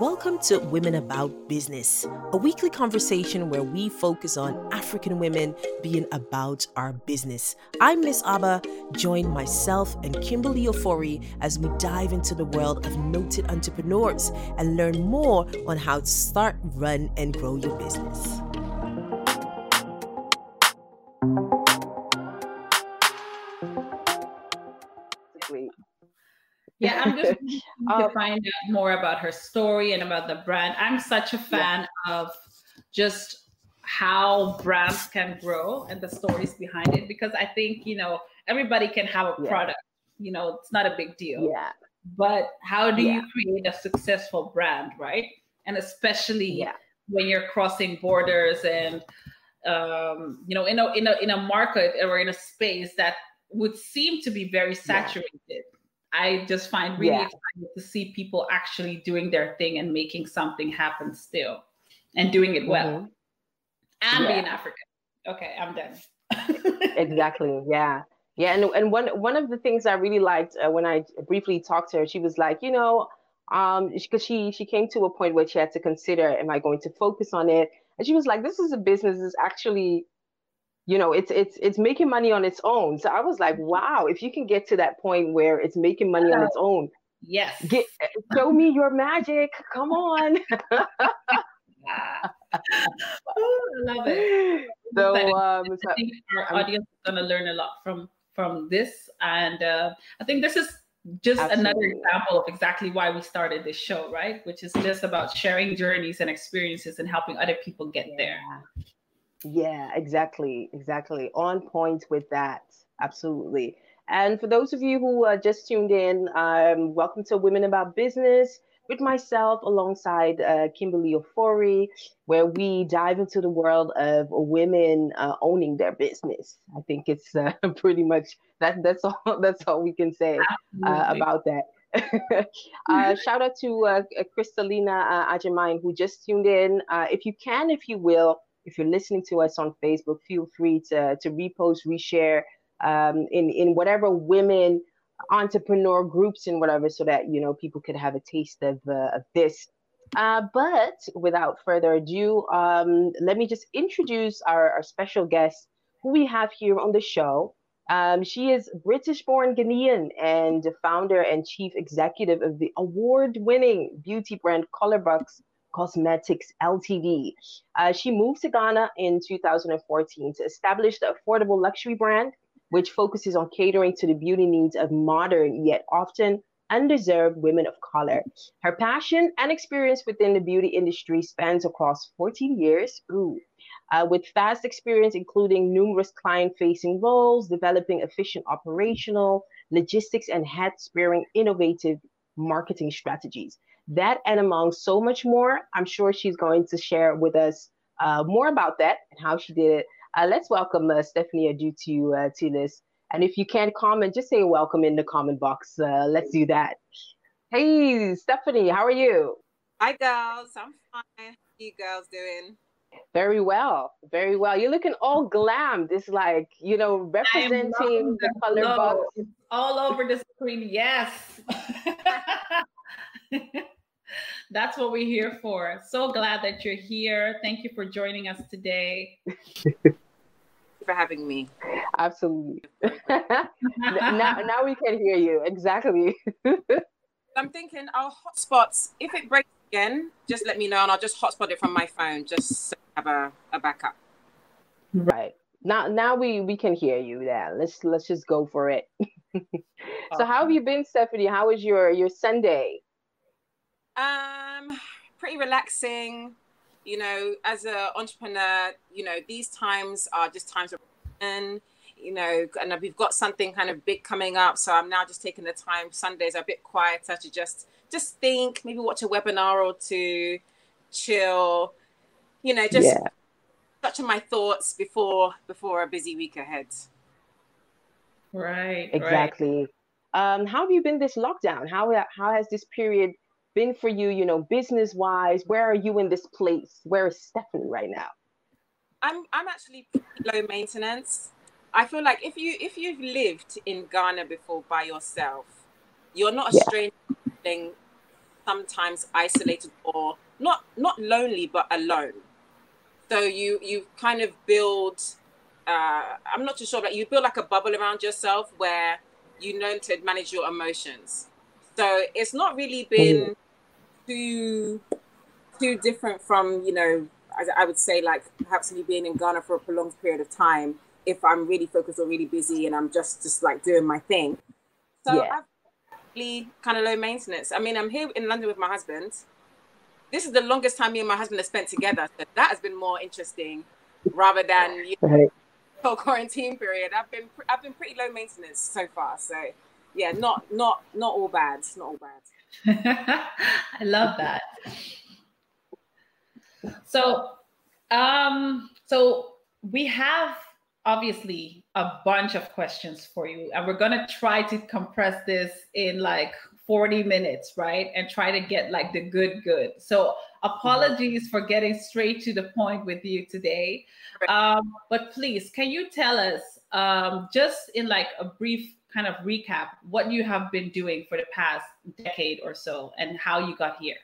Welcome to Women About Business, a weekly conversation where we focus on African women being about our business. I'm Miss Abba, join myself and Kimberly Ofori as we dive into the world of noted entrepreneurs and learn more on how to start, run, and grow your business. Yeah, to um, find out more about her story and about the brand. I'm such a fan yeah. of just how brands can grow and the stories behind it because I think, you know, everybody can have a yeah. product, you know, it's not a big deal. Yeah. But how do yeah. you create a successful brand, right? And especially when you're crossing borders and um, you know, in a in a in a market or in a space that would seem to be very saturated I just find really yeah. exciting to see people actually doing their thing and making something happen still and doing it well mm-hmm. and yeah. being African. Okay, I'm done. exactly. Yeah. Yeah. And, and one, one of the things I really liked uh, when I briefly talked to her, she was like, you know, um, because she, she came to a point where she had to consider, am I going to focus on it? And she was like, this is a business that's actually you know it's it's it's making money on its own so i was like wow if you can get to that point where it's making money on its own yes get show me your magic come on I love it. So, um, I think our audience is going to learn a lot from from this, and uh, I think this is just absolutely. another example of exactly why we started this show, right? Which is just about sharing journeys and experiences and helping other people get yeah. there. Yeah, exactly. Exactly. On point with that. Absolutely. And for those of you who are just tuned in, um, welcome to Women About Business with myself alongside uh, Kimberly Ofori, where we dive into the world of women uh, owning their business. I think it's uh, pretty much that. That's all. That's all we can say uh, about that. uh, shout out to uh, Kristalina uh, Ajamain who just tuned in. Uh, if you can, if you will, if you're listening to us on Facebook, feel free to, to repost, reshare um, in, in whatever women entrepreneur groups and whatever, so that, you know, people could have a taste of, uh, of this. Uh, but without further ado, um, let me just introduce our, our special guest who we have here on the show. Um, she is British born Ghanaian and founder and chief executive of the award winning beauty brand Colorbox Cosmetics Ltd. Uh, she moved to Ghana in 2014 to establish the affordable luxury brand, which focuses on catering to the beauty needs of modern yet often undeserved women of color. Her passion and experience within the beauty industry spans across 14 years, ooh, uh, with vast experience including numerous client-facing roles, developing efficient operational, logistics, and head-sparing innovative marketing strategies. That and among so much more, I'm sure she's going to share with us uh, more about that and how she did it. Uh, let's welcome uh, Stephanie Adu to uh, to this. And if you can't comment, just say welcome in the comment box. Uh, let's do that. Hey, Stephanie, how are you? Hi, girls. I'm fine. How are you girls doing? Very well, very well. You're looking all glammed. It's like you know, representing the Colorbox all over the screen. Yes. That's what we're here for. So glad that you're here. Thank you for joining us today. for having me. Absolutely. now, now we can hear you. Exactly. I'm thinking our hotspots, if it breaks again, just let me know and I'll just hotspot it from my phone just so have a, a backup. Right. Now now we we can hear you Yeah. Let's let's just go for it. so how have you been, Stephanie? How was your your Sunday? Pretty relaxing. You know, as an entrepreneur, you know these times are just times of, and you know, and we've got something kind of big coming up. So I'm now just taking the time. Sundays are a bit quieter to just just think, maybe watch a webinar or two, chill. You know, just yeah. touching my thoughts before before a busy week ahead. Right. Exactly. Right. Um, how have you been this lockdown? How how has this period been for you, you know, business wise? Where are you in this place? Where is Stephanie right now? I'm I'm actually low maintenance. I feel like if you if you've lived in Ghana before by yourself, you're not a yeah. stranger thing sometimes isolated or not not lonely but alone so you you kind of build uh, i'm not too sure but you build like a bubble around yourself where you learn to manage your emotions so it's not really been too too different from you know I would say like perhaps me being in Ghana for a prolonged period of time if I'm really focused or really busy and I'm just just like doing my thing. So yeah. I've really kind of low maintenance. I mean, I'm here in London with my husband. This is the longest time me and my husband have spent together. So that has been more interesting rather than you know, right. whole quarantine period. I've been I've been pretty low maintenance so far. So yeah, not not not all bad. Not all bad. I love that. So um so we have obviously a bunch of questions for you and we're going to try to compress this in like 40 minutes right? And try to get like the good good. So apologies for getting straight to the point with you today. Um, but please can you tell us um, just in like a brief kind of recap what you have been doing for the past decade or so and how you got here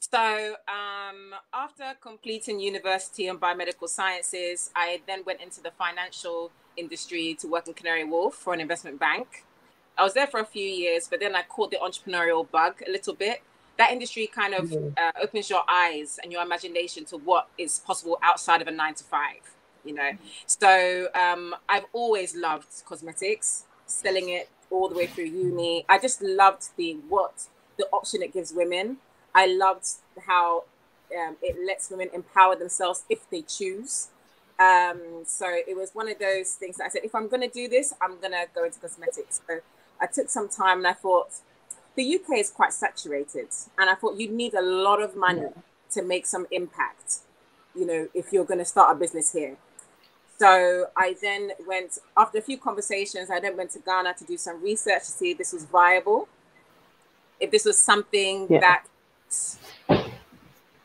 so um, after completing university in biomedical sciences, I then went into the financial industry to work in Canary Wharf for an investment bank. I was there for a few years, but then I caught the entrepreneurial bug a little bit. That industry kind of uh, opens your eyes and your imagination to what is possible outside of a nine to five, you know. So um, I've always loved cosmetics, selling it all the way through uni. I just loved the what the option it gives women I loved how um, it lets women empower themselves if they choose. Um, so it was one of those things that I said, if I'm going to do this, I'm going to go into cosmetics. So I took some time and I thought, the UK is quite saturated. And I thought you'd need a lot of money yeah. to make some impact, you know, if you're going to start a business here. So I then went, after a few conversations, I then went to Ghana to do some research to see if this was viable, if this was something yeah. that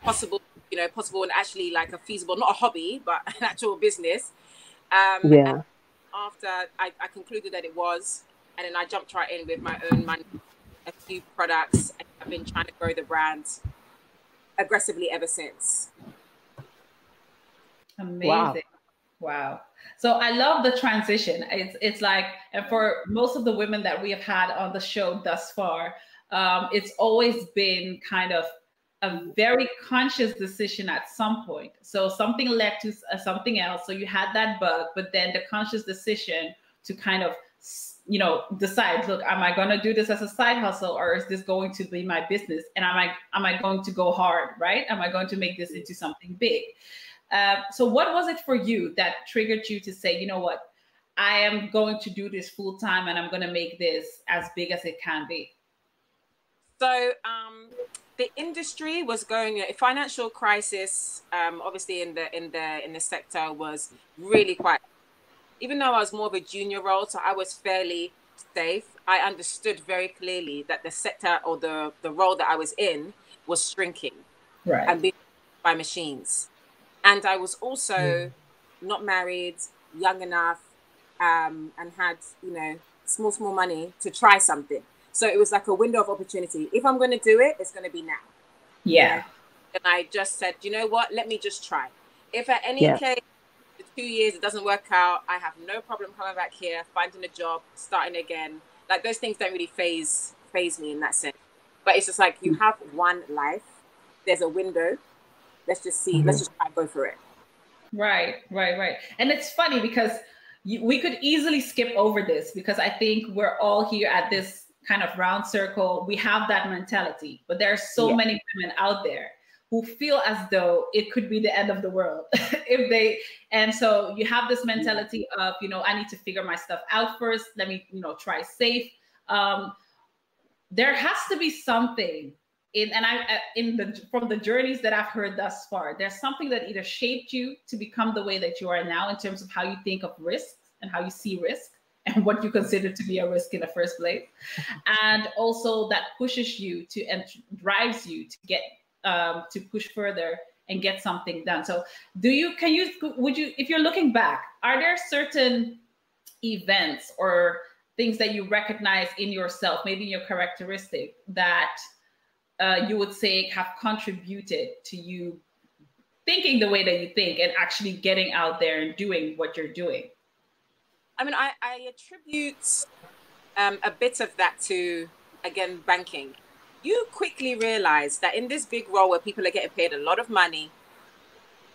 possible, you know, possible and actually like a feasible, not a hobby, but an actual business. Um, yeah. After I, I concluded that it was, and then I jumped right in with my own money, a few products, and I've been trying to grow the brand aggressively ever since. Amazing. Wow. Wow. So I love the transition. It's it's like, and for most of the women that we have had on the show thus far, um, it's always been kind of a very conscious decision at some point. So something led to uh, something else. So you had that bug, but then the conscious decision to kind of, you know, decide, look, am I going to do this as a side hustle or is this going to be my business? And am I am I going to go hard, right? Am I going to make this into something big? Uh, so what was it for you that triggered you to say, you know what, I am going to do this full time and I'm going to make this as big as it can be? So um, the industry was going a financial crisis. Um, obviously, in the in the in the sector was really quite. Even though I was more of a junior role, so I was fairly safe. I understood very clearly that the sector or the the role that I was in was shrinking, right. and being by machines. And I was also mm. not married, young enough, um, and had you know small small money to try something. So it was like a window of opportunity. If I'm going to do it, it's going to be now. Yeah. And I just said, you know what? Let me just try. If at any yeah. case, the two years it doesn't work out, I have no problem coming back here, finding a job, starting again. Like those things don't really phase phase me in that sense. But it's just like you have one life. There's a window. Let's just see. Mm-hmm. Let's just try and go for it. Right, right, right. And it's funny because you, we could easily skip over this because I think we're all here at this kind of round circle, we have that mentality. But there are so yeah. many women out there who feel as though it could be the end of the world if they and so you have this mentality of you know i need to figure my stuff out first let me you know try safe um there has to be something in and i in the from the journeys that i've heard thus far there's something that either shaped you to become the way that you are now in terms of how you think of risk and how you see risk and what you consider to be a risk in the first place. And also that pushes you to and drives you to get um, to push further and get something done. So do you can you would you if you're looking back are there certain events or things that you recognize in yourself maybe in your characteristic that uh, you would say have contributed to you thinking the way that you think and actually getting out there and doing what you're doing? I mean, I, I attribute um, a bit of that to, again, banking. You quickly realize that in this big role where people are getting paid a lot of money,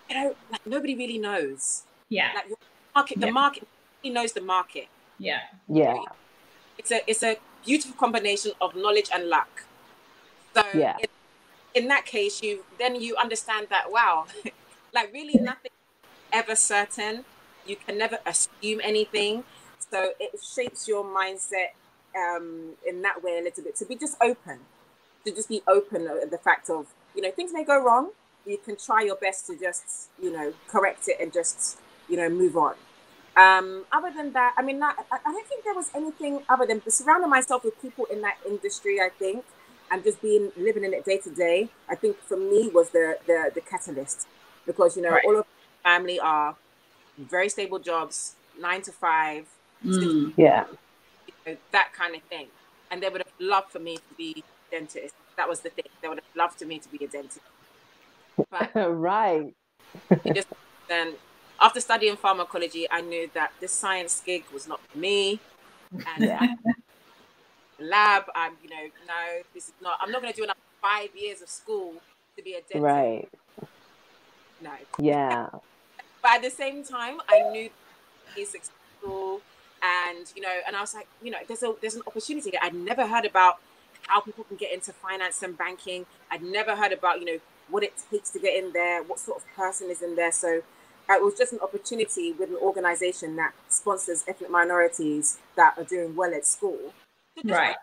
you know, like nobody really knows. Yeah. Like market, the yeah. market, he knows the market. Yeah. Yeah. It's a it's a beautiful combination of knowledge and luck. So yeah. in, in that case, you then you understand that wow, like really nothing ever certain. You can never assume anything. So it shapes your mindset um, in that way a little bit to be just open, to just be open the fact of you know things may go wrong. You can try your best to just you know correct it and just you know move on. Um, other than that, I mean, I, I don't think there was anything other than surrounding myself with people in that industry. I think and just being living in it day to day. I think for me was the the, the catalyst because you know right. all of family are very stable jobs, nine to five. Mm. Yeah, you know, that kind of thing. And they would have loved for me to be a dentist. That was the thing. They would have loved for me to be a dentist. But right. just then after studying pharmacology, I knew that this science gig was not for me. And yeah. Lab, I'm, you know, no, this is not, I'm not going to do another five years of school to be a dentist. Right. No. Yeah. But at the same time, I knew he's successful and, you know, and I was like, you know, there's a, there's an opportunity that I'd never heard about how people can get into finance and banking. I'd never heard about, you know, what it takes to get in there, what sort of person is in there. So it was just an opportunity with an organization that sponsors ethnic minorities that are doing well at school. Just, right.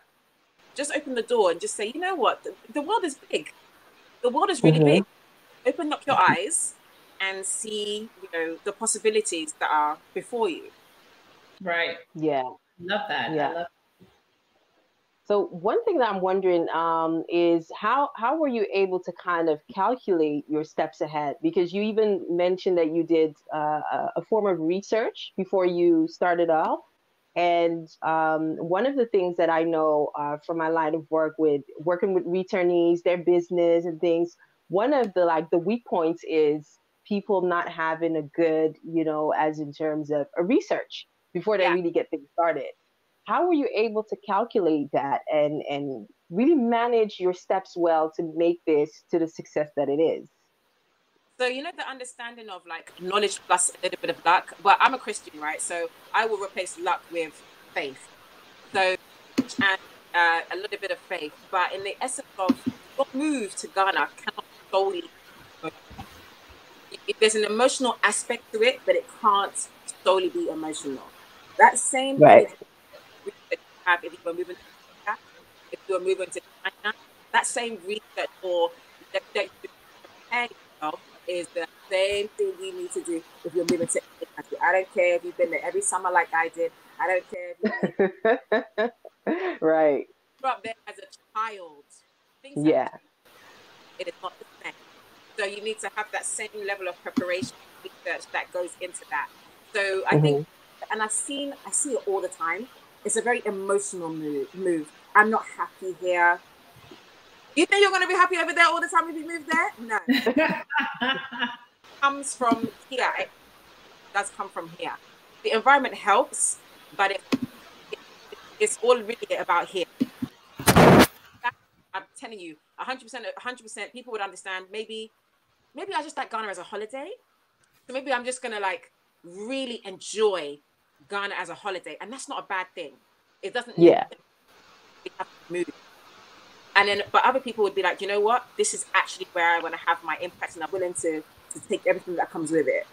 Just open the door and just say, you know what, the, the world is big. The world is really mm-hmm. big. Open up your eyes and see, you know, the possibilities that are before you. Right. Yeah. Love that. Yeah. Love so one thing that I'm wondering um, is how how were you able to kind of calculate your steps ahead? Because you even mentioned that you did uh, a form of research before you started off. And um, one of the things that I know uh, from my line of work with working with returnees, their business and things, one of the like the weak points is people not having a good, you know, as in terms of a research before they yeah. really get things started how were you able to calculate that and and really manage your steps well to make this to the success that it is so you know the understanding of like knowledge plus a little bit of luck. Well i'm a christian right? So i will replace luck with faith. So and uh, a little bit of faith. But in the essence of your move to ghana cannot solely there's an emotional aspect to it but it can't solely be emotional. That same right. have if you were moving to Africa, if you were moving to China, that same research or that, that you prepare yourself is the same thing you need to do if you're moving to country. I don't care if you've been there every summer like I did. I don't care if you right. Up there as a child. Things yeah. It is not the same. So you need to have that same level of preparation research that goes into that. So I mm-hmm. think and I've seen I see it all the time it's a very emotional move. Move. I'm not happy here. You think you're going to be happy over there all the time if you move there? No. comes from here. It does come from here. The environment helps, but it, it it's all really about here. I'm telling you, 100%, 100% people would understand. Maybe, maybe I just like Ghana as a holiday. So maybe I'm just gonna like really enjoy Ghana as a holiday, and that's not a bad thing. It doesn't. Yeah. Move. And then, but other people would be like, you know what? This is actually where I want to have my impact, and I'm willing to to take everything that comes with it.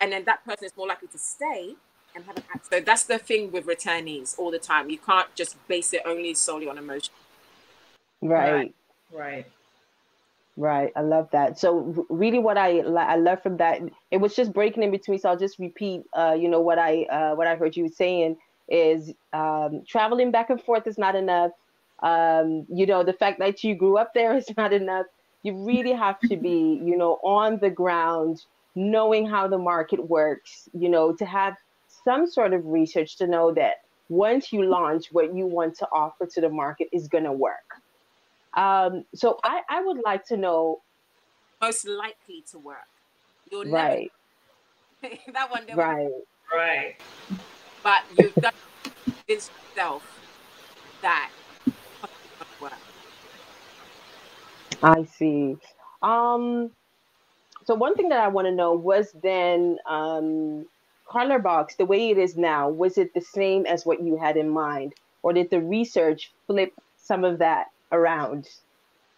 And then that person is more likely to stay and have an act. So that's the thing with returnees all the time. You can't just base it only solely on emotion. Right. Right. right. Right, I love that. So really, what I I love from that, it was just breaking in between. So I'll just repeat, uh, you know, what I uh, what I heard you saying is um, traveling back and forth is not enough. Um, you know, the fact that you grew up there is not enough. You really have to be, you know, on the ground, knowing how the market works. You know, to have some sort of research to know that once you launch, what you want to offer to the market is going to work Um, so I, I would like to know most likely to work. You're right. Never, that one. Right. Right. But you've done yourself that work. I see. Um, so one thing that I want to know was then um, Colorbox, the way it is now, was it the same as what you had in mind, or did the research flip some of that around?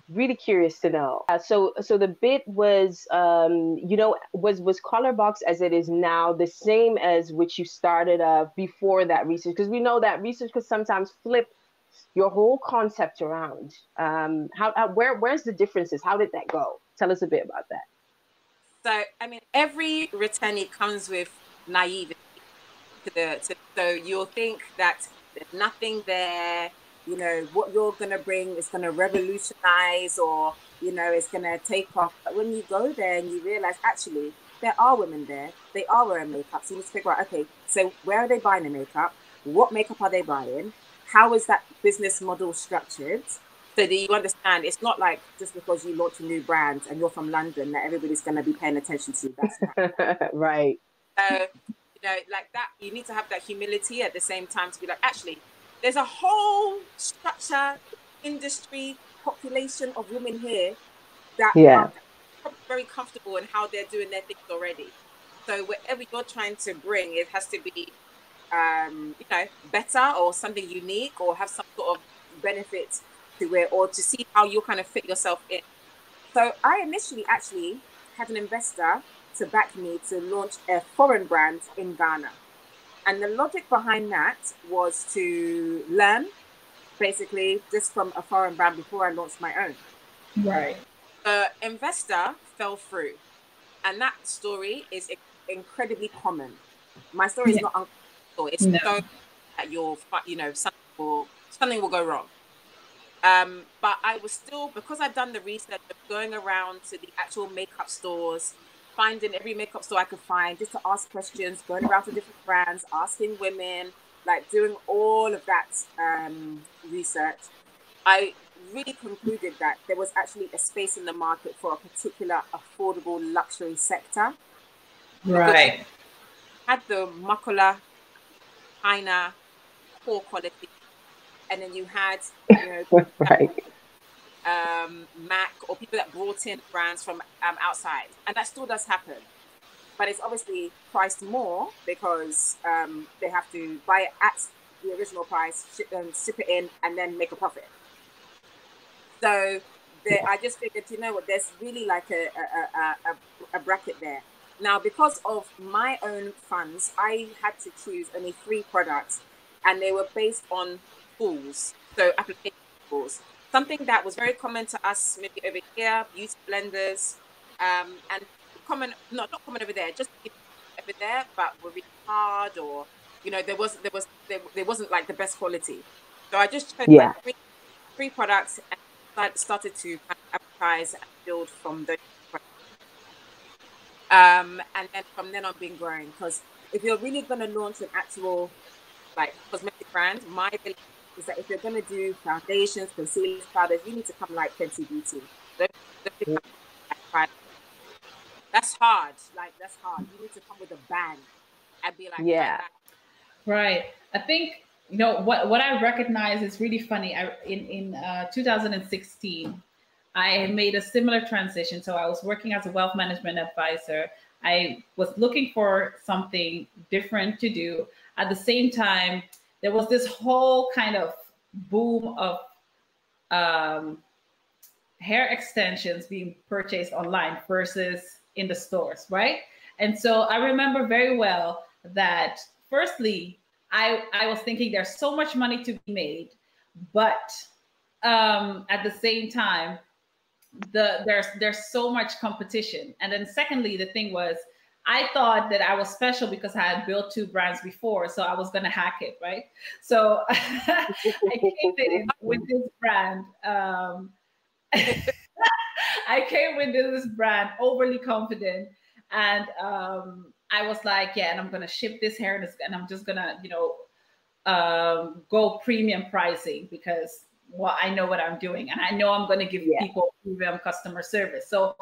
Really curious to know. Uh, so, so the bit was, um, you know, was was Colorbox as it is now the same as which you started of before that research? Because we know that research could sometimes flip your whole concept around. Um, how, how where where's the differences? How did that go? Tell us a bit about that. So, I mean, every returnee comes with naivety to the to, so you'll think that there's nothing there you know what you're to bring is to revolutionize or you know it's to take off but when you go there and you realize actually there are women there they are wearing makeup so you need to figure out okay so where are they buying the makeup what makeup are they buying how is that business model structured so that you understand it's not like just because you launch a new brand and you're from london that everybody's going to be paying attention to you that's right uh, you know, like that, you need to have that humility at the same time to be like, actually, there's a whole structure, industry, population of women here that yeah. are very comfortable in how they're doing their things already. So whatever you're trying to bring, it has to be, um, you know, better or something unique or have some sort of benefit to it or to see how you kind of fit yourself in. So I initially actually had an investor to back me to launch a foreign brand in Ghana. And the logic behind that was to learn basically just from a foreign brand before I launched my own. Right. The investor fell through. And that story is incredibly common. My story yeah. is not uncommon. It's no. so that you're, you know, something will, something will go wrong. Um, but I was still, because I've done the research of going around to the actual makeup stores, finding every makeup store I could find just to ask questions, going around to different brands, asking women, like doing all of that um, research. I really concluded that there was actually a space in the market for a particular affordable luxury sector. Right. Had the Makola, China, poor quality, and then you had, you know, right um, Mac or people that brought in brands from um, outside, and that still does happen. But it's obviously priced more because um, they have to buy it at the original price, ship, um, ship it in, and then make a profit. So I just figured, you know what, there's really like a, a, a, a bracket there. Now, because of my own funds, I had to choose only three products, and they were based on tools, so application tools something that was very common to us maybe over here, beauty blenders, um, and common, not not common over there, just over there, but were really hard or you know there was there was there, there wasn't like the best quality. So I just chose yeah. three, three products and started to advertise and build from those. Um, and then from then on, been growing because if you're really going to launch an actual like cosmetic brand, my belief is that if you're going to do foundations, concealers, powders, you need to come like Fenty Beauty. That's hard. Like that's hard. You need to come with a bang and be like, yeah, right. I think you know what what I recognize is really funny. I in in uh, 2016, I made a similar transition. So I was working as a wealth management advisor. I was looking for something different to do. At the same time, there was this whole kind of boom of um, hair extensions being purchased online versus in the stores, right? And so I remember very well that firstly, I, I was thinking there's so much money to be made, but um, at the same time, the there's there's so much competition. And then secondly, the thing was I thought that I was special because I had built two brands before, so I was gonna hack it, right? So I came in with this brand. Um, I came with this brand overly confident, and um, I was like, yeah, and I'm gonna ship this hair, and, and I'm just gonna, you know, um, go premium pricing because well, I know what I'm doing, and I know I'm going to give yeah. people premium customer service. So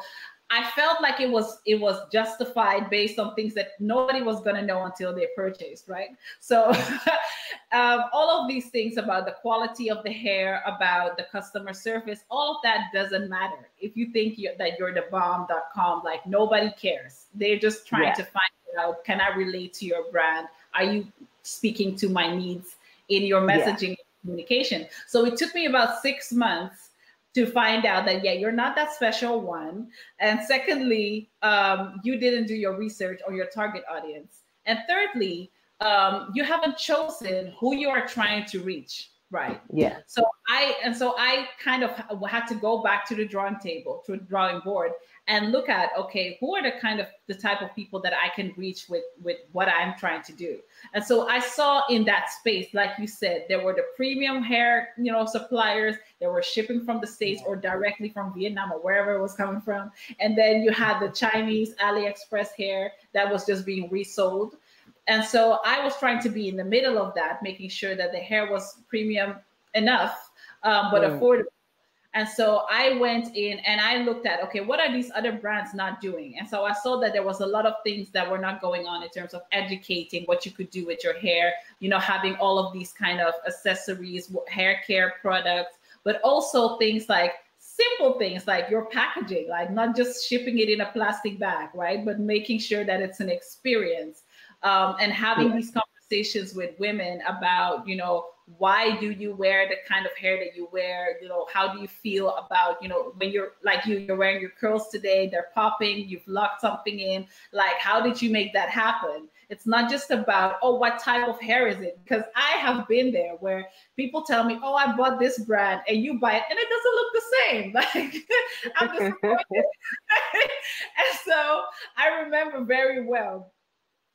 I felt like it was it was justified based on things that nobody was going to know until they purchased, right? So um, all of these things about the quality of the hair, about the customer service, all of that doesn't matter. If you think you're, that you're the bomb.com, like nobody cares. They're just trying yeah. to find out: Can I relate to your brand? Are you speaking to my needs in your messaging? Yeah. Communication. So it took me about six months to find out that yeah you're not that special one. And secondly um, you didn't do your research on your target audience. And thirdly um, you haven't chosen who you are trying to reach right? Yeah. So i and so i kind of had to go back to the drawing table to the drawing board and look at okay who are the kind of the type of people that i can reach with with what i'm trying to do. And so i saw in that space like you said there were the premium hair you know suppliers that were shipping from the states or directly from vietnam or wherever it was coming from. And then you had the chinese aliexpress hair that was just being resold. And so i was trying to be in the middle of that making sure that the hair was premium enough um, but mm. affordable and so I went in and I looked at, okay, what are these other brands not doing? And so I saw that there was a lot of things that were not going on in terms of educating what you could do with your hair, you know, having all of these kind of accessories, hair care products, but also things like simple things like your packaging, like not just shipping it in a plastic bag, right? But making sure that it's an experience um, and having yeah. these conversations with women about, you know, why do you wear the kind of hair that you wear? You know how do you feel about you know when you're like you you're wearing your curls today they're popping you've locked something in. Like how did you make that happen? It's not just about oh what type of hair is it? Because i have been there where people tell me oh i bought this brand and you buy it and it doesn't look the same. Like i'm disappointed. And so i remember very well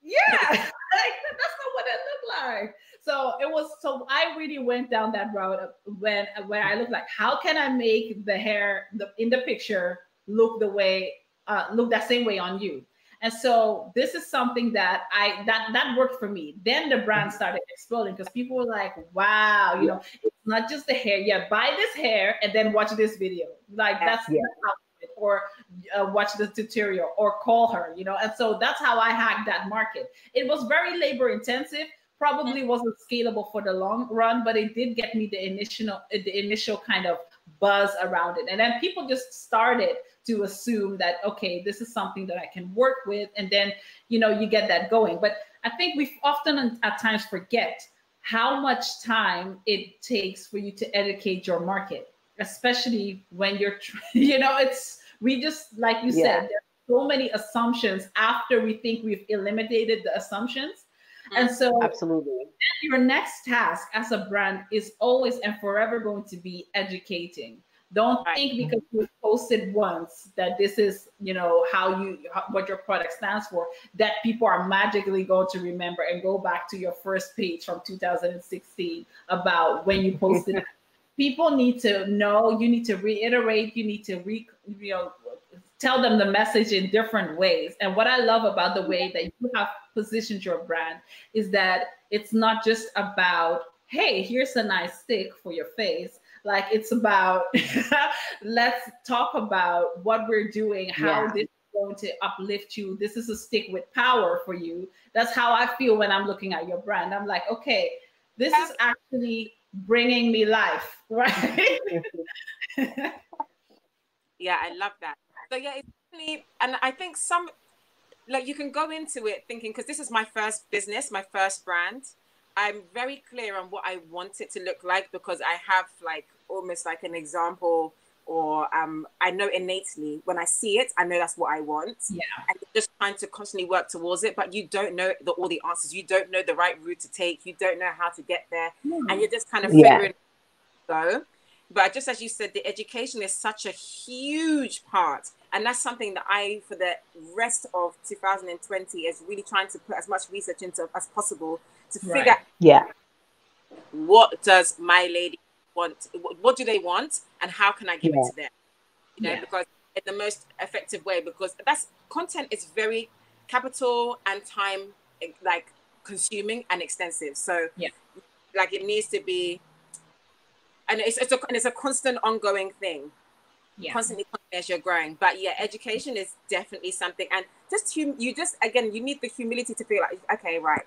yeah like that's not what it looked like so it was so I really went down that road when when I looked like how can I make the hair the, in the picture look the way uh, look that same way on you. And so this is something that I that that worked for me. Then the brand mm-hmm. started exploding because people were like, "Wow, you know, it's not just the hair. Yeah, buy this hair and then watch this video. Like that's yeah. or uh, watch the tutorial or call her. You know." And so that's how I hacked that market. It was very labor intensive, probably wasn't scalable for the long run, but it did get me the initial the initial kind of buzz around it. And then people just started to assume that okay, this is something that I can work with, and then you know you get that going. But I think we often at times forget how much time it takes for you to educate your market, especially when you're you know it's we just like you yeah. said. so many assumptions after we think we've eliminated the assumptions and so, absolutely, your next task as a brand is always and forever going to be educating. Don't right. think because you posted once that this is, you know, how you what your product stands for that people are magically going to remember and go back to your first page from 2016 about when you posted. people need to know. You need to reiterate. You need to re, you know, tell them the message in different ways. And what I love about the way that you have positioned your brand is that it's not just about, hey, here's a nice stick for your face. Like it's about, let's talk about what we're doing, how yeah. this is going to uplift you. This is a stick with power for you. That's how I feel when I'm looking at your brand. I'm like, okay, this is actually bringing me life, right? yeah, I love that. So yeah, it's definitely, and I think some like you can go into it thinking because this is my first business, my first brand. I'm very clear on what I want it to look like because I have like almost like an example or um I know innately when I see it, I know that's what I want. Yeah. And just trying to constantly work towards it, but you don't know the, all the answers. You don't know the right route to take. You don't know how to get there, mm. and you're just kind of figuring yeah. go. But just as you said, the education is such a huge part and that's something that I, for the rest of 2020, is really trying to put as much research into as possible to right. figure yeah what does my lady want what do they want and how can i give yeah. it to them you know yeah. because in the most effective way because that's content is very capital and time eh, like consuming and extensive so yeah like it needs to be and it's it's a and it's a constant ongoing thing. Yeah. Constantly as you're growing, but yeah, education is definitely something, and just hum- you just again you need the humility to feel like okay, right,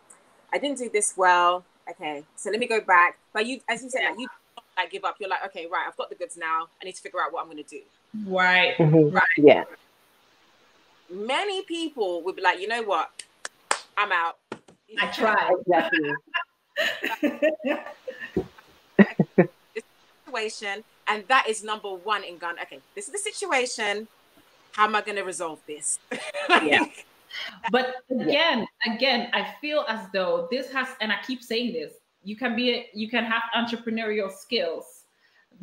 I didn't do this well. Okay, so let me go back. But you, as you said, like you like give up. You're like, okay, right, I've got the goods now. I need to figure out what I'm going to do. Right, mm-hmm. right, yeah. Many people would be like, you know what, I'm out. I tried exactly. situation, and that is number one in Ghana. Okay, this is the situation. How am I going to resolve this? yeah. But again, again, I feel as though this has, and I keep saying this, you can be, a, you can have entrepreneurial skills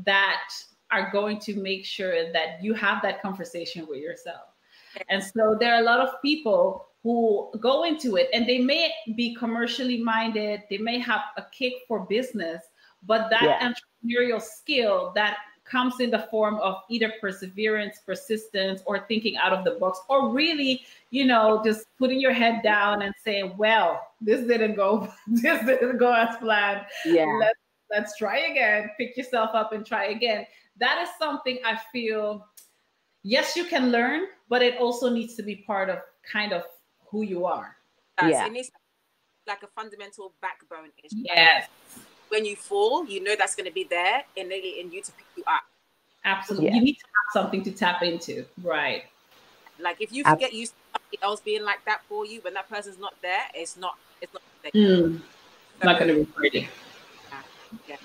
that are going to make sure that you have that conversation with yourself. And so there are a lot of people who go into it and they may be commercially minded, they may have a kick for business, but that yeah. entrepreneurial skill that comes in the form of either perseverance, persistence, or thinking out of the box, or really, you know, just putting your head down and saying, "Well, this didn't go, this didn't go as planned. Yeah, let's let's try again. Pick yourself up and try again." That is something I feel. Yes, you can learn, but it also needs to be part of kind of who you are. Yes, yeah, it needs like a fundamental backbone. Yes when you fall, you know that's going to be there in, in you to pick you up. Absolutely. Yeah. You need to have something to tap into. Right. Like if you get used to somebody else being like that for you, when that person's not there, it's not, it's not, mm. so, not going to be pretty. Yeah,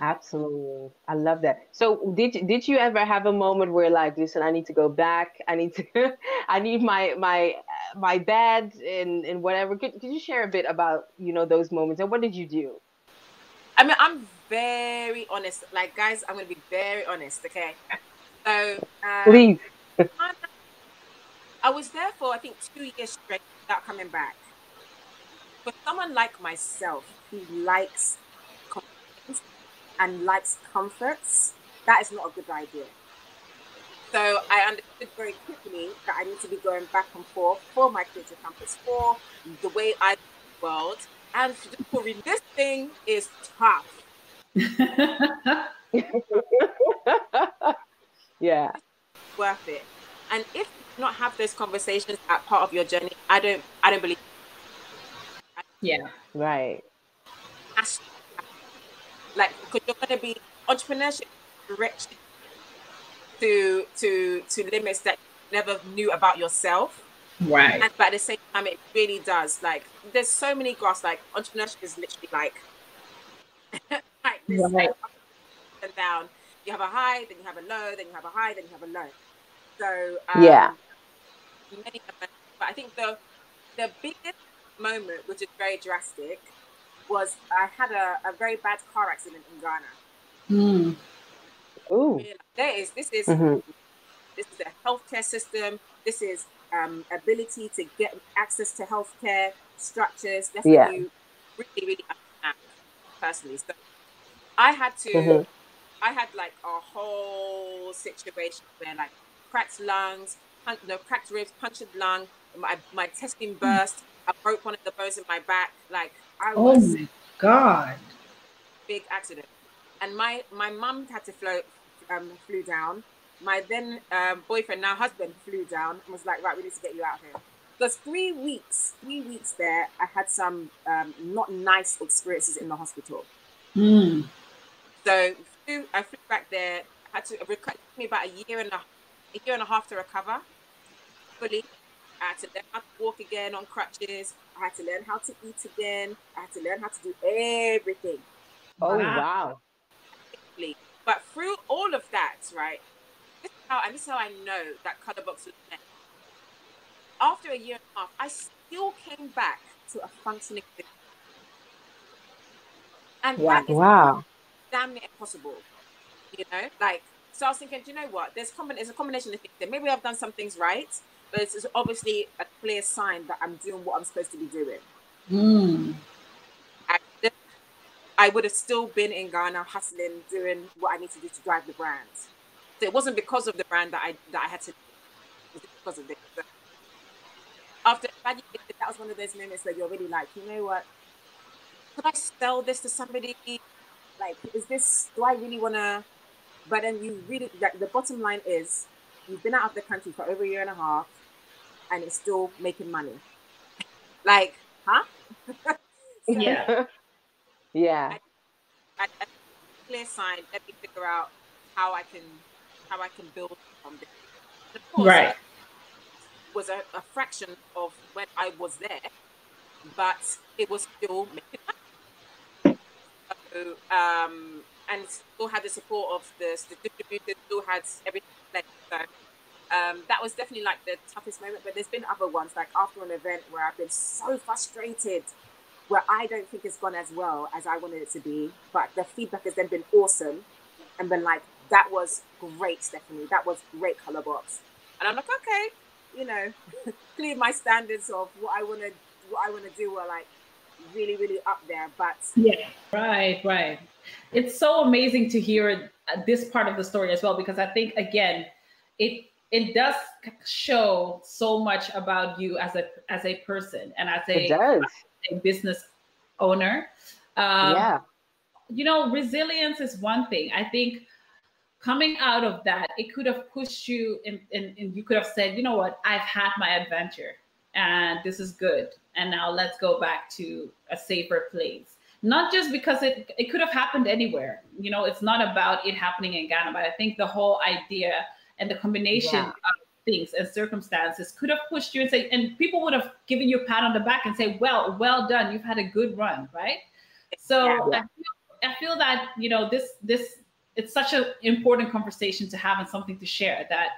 Absolutely, I love that. So, did did you ever have a moment where, like, listen, I need to go back. I need to, I need my my my bed and and whatever. Could, could you share a bit about you know those moments and what did you do? I mean, I'm very honest. Like, guys, I'm going to be very honest, okay? So, um, please. I was there for, I think, two years straight without coming back. For someone like myself who likes and likes comforts, that is not a good idea. So I understood very quickly that I need to be going back and forth for my creative comforts, for the way I world, and this thing is tough. yeah. Worth it. And if you not have those conversations at part of your journey, I don't I don't believe Yeah. Right. Like because you're gonna be entrepreneurship rich to to to limits that you never knew about yourself Right. And, but at the same time, it really does. Like, there's so many graphs. Like, entrepreneurship is literally like, like this right. and down. You have a high, then you have a low, then you have a high, then you have a low. So um, yeah. Many, but I think the the biggest moment, which is very drastic, was I had a, a very bad car accident in Ghana. Mm. Ooh. There is this is mm-hmm. this is a healthcare system. This is um, ability to get access to healthcare structures. That's yeah. what you really, really understand personally. So I had to, mm-hmm. I had like a whole situation where like cracked lungs, pun- no, cracked ribs, punctured lung, my, my testing burst. I broke one of the bones in my back. Like I oh was. Oh my god! Big accident, and my my mum had to float, um, flew down my then um, boyfriend, now husband, flew down and was like, right, we need to get you out here. Because three weeks, three weeks there, I had some um, not nice experiences in the hospital. Mm. So flew, I flew back there. Had to it took me about a year and a, a year and a half to recover fully. I had to learn how to walk again on crutches. I had to learn how to eat again. I had to learn how to do everything. Oh wow! But through all of that, right, how, and this is how I know that Colorbox was meant. After a year and a half, I still came back to a functioning business. And wow. that is wow. damn near impossible. You know, like so I was thinking, do you know what? There's common there's a combination of things there. Maybe I've done some things right, but it's obviously a clear sign that I'm doing what I'm supposed to be doing. Mm. I would have still been in Ghana hustling, doing what I need to do to drive the brand. So it wasn't because of the brand that I that I had to. It was because of this. But after that was one of those moments where you're really like, you know what? Could I sell this to somebody? Like, is this? Do I really want to? But then you really like the bottom line is, you've been out of the country for over a year and a half, and it's still making money. like, huh? so, yeah. yeah. I, I, clear sign. Let me figure out how I can how I can build from this. Of course, right. Was a, a fraction of when I was there, but it was still making money. So, um, and still had the support of the, the distributors, still had everything. So um, that was definitely like the toughest moment. But there's been other ones, like after an event where I've been so frustrated, where I don't think it's gone as well as I wanted it to be. But the feedback has then been awesome, and been like, that was great, Stephanie. That was great Colorbox. And I'm like, okay, you know, clearly my standards of what I want to what I want to do were like really, really up there. But yeah, right, right. It's so amazing to hear this part of the story as well because I think again, it it does show so much about you as a as a person and as a, as a business owner. Um, yeah. You know, resilience is one thing. I think coming out of that, it could have pushed you and, and, and you could have said, you know what, I've had my adventure and this is good. And now let's go back to a safer place. Not just because it, it could have happened anywhere. You know, it's not about it happening in Ghana, but I think the whole idea and the combination yeah. of things and circumstances could have pushed you and say, and people would have given you a pat on the back and say, well, well done. You've had a good run, right? So yeah. I, feel, I feel that, you know, this, this, it's such an important conversation to have and something to share that,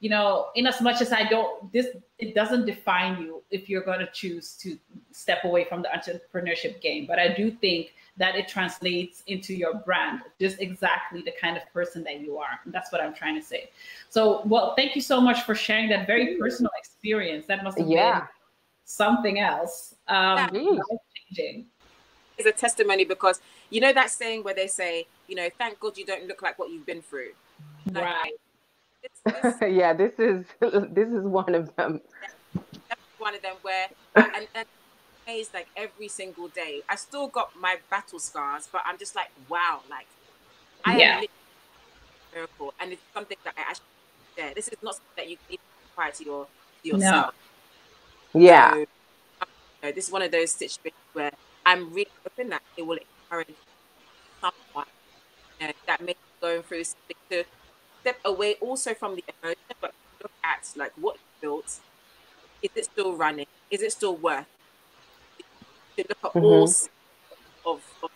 you know, in as much as I don't, this, it doesn't define you if you're going to choose to step away from the entrepreneurship game. But I do think that it translates into your brand, just exactly the kind of person that you are. And that's what I'm trying to say. So, well, thank you so much for sharing that very personal experience. That must have yeah. been something else. Um, yeah. changing. Is a testimony because you know that saying where they say, you know, thank God you don't look like what you've been through. Like, right. This, this, yeah, this is this is one of them. One of them where and, and amazed like every single day. I still got my battle scars, but I'm just like, wow, like I yeah. am miracle, and it's something that I actually share. This is not something that you keep quiet to your to yourself. No. Yeah. So, you know, this is one of those situations where I'm really hoping that it will encourage someone you know, that may be going through something to step away also from the emotion, but look at like what you built. Is it still running? Is it still worth to look at mm-hmm. all of, of,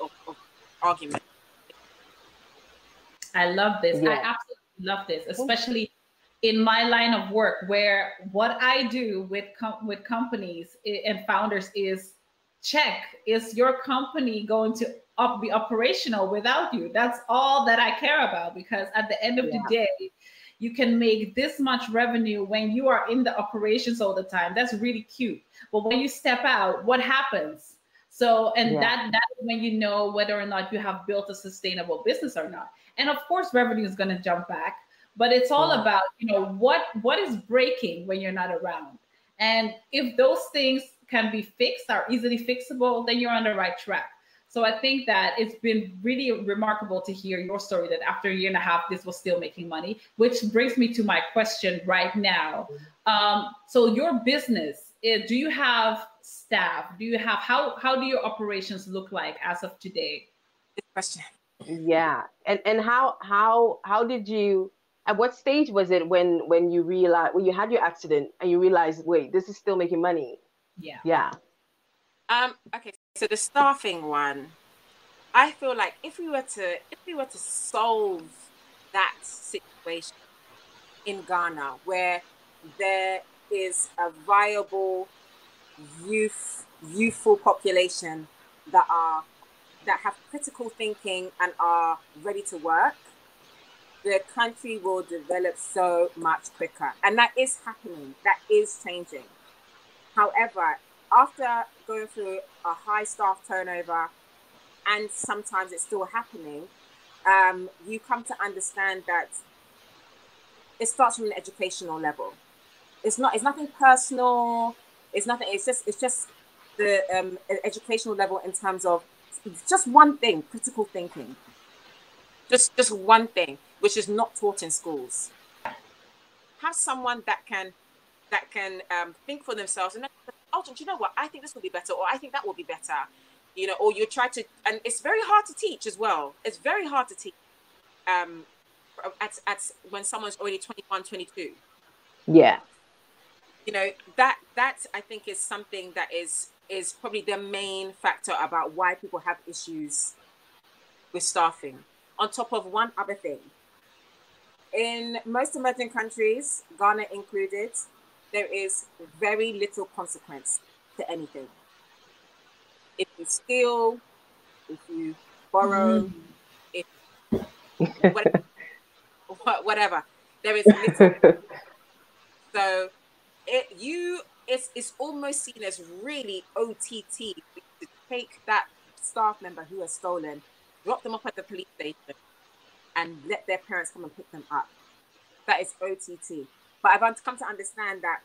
of, of argument. I love this. Yeah. I absolutely love this, especially in my line of work, where what I do with com- with companies and founders is check: is your company going to up, be operational without you? That's all that I care about because at the end of yeah. the day, you can make this much revenue when you are in the operations all the time. That's really cute. But when you step out, what happens? So, and yeah. that that is when you know whether or not you have built a sustainable business or not. And of course, revenue is going to jump back, but it's all yeah. about you know what what is breaking when you're not around. And if those things can be fixed, are easily fixable, then you're on the right track. So I think that it's been really remarkable to hear your story that after a year and a half, this was still making money, which brings me to my question right now. Um, so your business, eh, do you have staff? Do you have how how do your operations look like as of today? Good question. Yeah, and and how how how did you? At what stage was it when when you realized when you had your accident and you realized, wait, this is still making money? Yeah. Yeah. Um. Okay. So the staffing one, I feel like if we were to if we were to solve that situation in Ghana where there is a viable youth youthful population that are that have critical thinking and are ready to work the country will develop so much quicker. And that is happening. That is changing. However after going through a high staff turnover, and sometimes it's still happening, um, you come to understand that it starts from an educational level. It's not. It's nothing personal. It's nothing. It's just. It's just the um, educational level in terms of just one thing, critical thinking. Just just one thing, which is not taught in schools. Have someone that can that can um, think for themselves and oh, do you know what? I think this will be better, or I think that will be better. You know, or you try to, and it's very hard to teach as well. It's very hard to teach um, at, at when someone's already 21, 22. Yeah. You know, that that I think is something that is is probably the main factor about why people have issues with staffing. On top of one other thing, in most emerging countries, Ghana included, there is very little consequence to anything. If you steal, if you borrow, mm. if whatever, whatever, there is little. so it you it's it's almost seen as really OTT to take that staff member who has stolen, drop them off at the police station, and let their parents come and pick them up. That is OTT. But I've come to understand that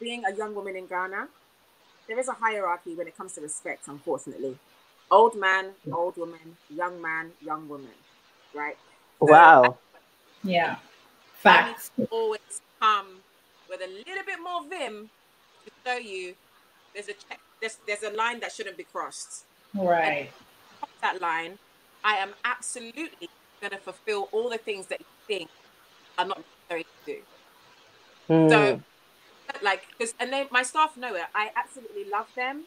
being a young woman in Ghana, there is a hierarchy when it comes to respect, unfortunately. Old man, old woman, young man, young woman, right? So wow. yeah. Facts. Always come with a little bit more vim to show you there's a check, there's there's a line that shouldn't be crossed. Right. that line, I am absolutely going to fulfill all the things that you think are not necessary to do. Mm. So, like, because and then my staff know it. I absolutely love them.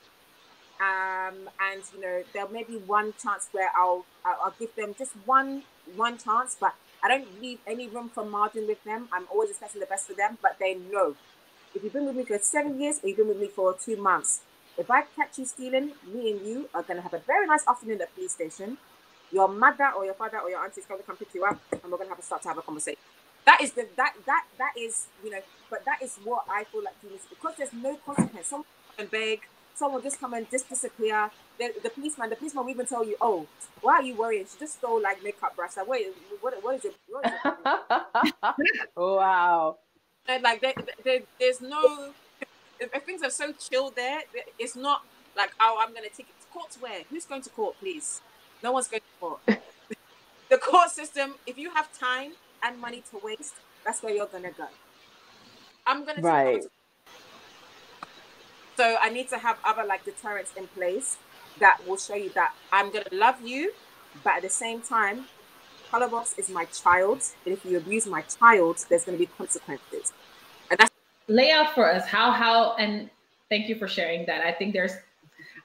Um, and you know, there may be one chance where I'll, I'll I'll give them just one one chance, but I don't leave any room for margin with them. I'm always expecting the best for them, but they know if you've been with me for seven years or you've been with me for two months, if I catch you stealing, me and you are going to have a very nice afternoon at the police station. Your mother or your father or your auntie is going to come pick you up, and we're going to have to start to have a conversation. That is the that that that is you know, but that is what I feel like because there's no consequence. Someone can beg, someone just come and just disappear. The, the policeman, the policeman will even tell you, "Oh, why are you worrying? She just stole like makeup brush. Like, wait, what, what is it? What is it? wow. And like, there, there, there's no. If things are so chill there, it's not like, oh, I'm going to take it to court. Where? Who's going to court, please? No one's going to court. the court system. If you have time and money to waste, that's where you're going to go. I'm going to right. So I need to have other like deterrents in place that will show you that I'm going to love you, but at the same time, Colorbox is my child. And if you abuse my child, there's going to be consequences. And that's lay out for us how how and thank you for sharing that. I think there's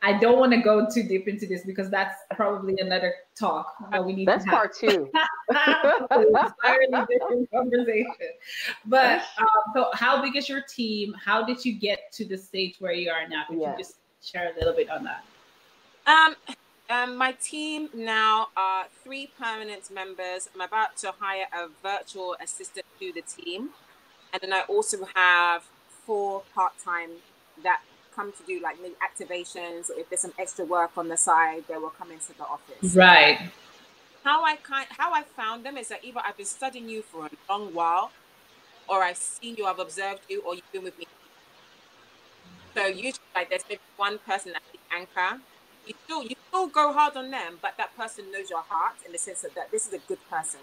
I don't want to go too deep into this because that's probably another talk that we need that's to have. part two. entirely different conversation. But um, so how big is your team? How did you get to the stage where you are now? Could yeah. you just share a little bit on that? Um, um, my team now are three permanent members. I'm about to hire a virtual assistant to the team. And then I also have four part time that come to do like maybe activations. If there's some extra work on the side, they will come into the office. Right. How I kind how I found them is that either I've been studying you for a long while, or I've seen you, I've observed you, or you've been with me. So usually like there's maybe one person at the anchor you still you still go hard on them, but that person knows your heart in the sense that, that this is a good person.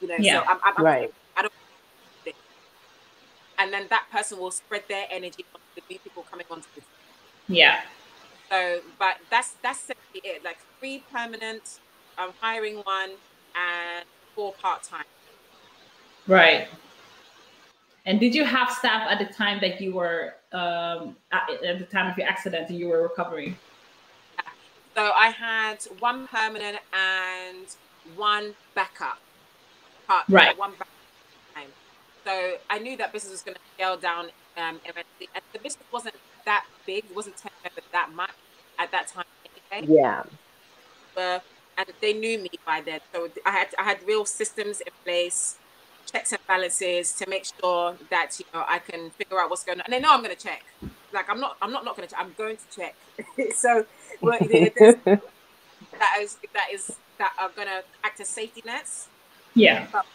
You know, yeah. so I'm, I'm, right. I don't and then that person will spread their energy on the new people coming onto the Yeah. So but that's that's simply it. Like three permanent, I'm hiring one and four part time. Right. And did you have staff at the time that you were um, at, at the time of your accident and you were recovering? So I had one permanent and one backup. Part, right. One backup. So I knew that business was going to scale down um, eventually. And the business wasn't that big. It wasn't 10 members that much at that time. Anyway. Yeah. But, and they knew me by then. So I had I had real systems in place, checks and balances to make sure that you know I can figure out what's going on. And they know I'm going to check. Like I'm not I'm not not going to check. I'm going to check. so well, that is that is that are gonna act as safety nets. Yeah. But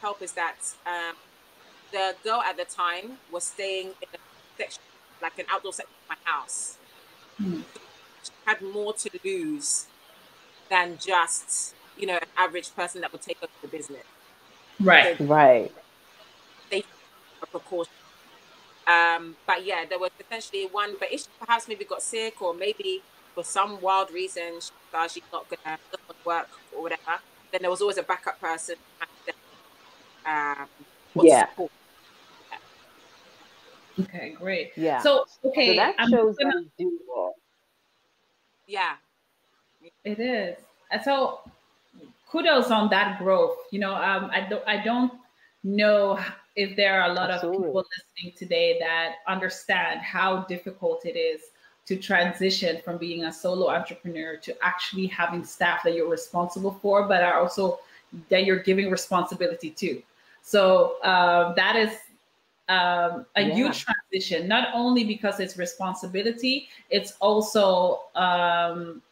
help is that um, the girl at the time was staying in a section, like an outdoor section of my house. Hmm. She had more to lose than just you know an average person that would take over the business. Right. So right. They a precaution. Um, but yeah, there was potentially one, but if she perhaps maybe got sick or maybe for some wild reason she thought she's not gonna work or whatever, then there was always a backup person. Um, yeah. Okay, great. Yeah. So okay, so that I'm shows gonna, that doable. Yeah. It is. So kudos on that growth. You know, um, I don't I don't know if there are a lot Absolutely. of people listening today that understand how difficult it is to transition from being a solo entrepreneur to actually having staff that you're responsible for, but are also that you're giving responsibility to. So uh, that is um, a yeah. huge transition, not only because it's responsibility, it's also um,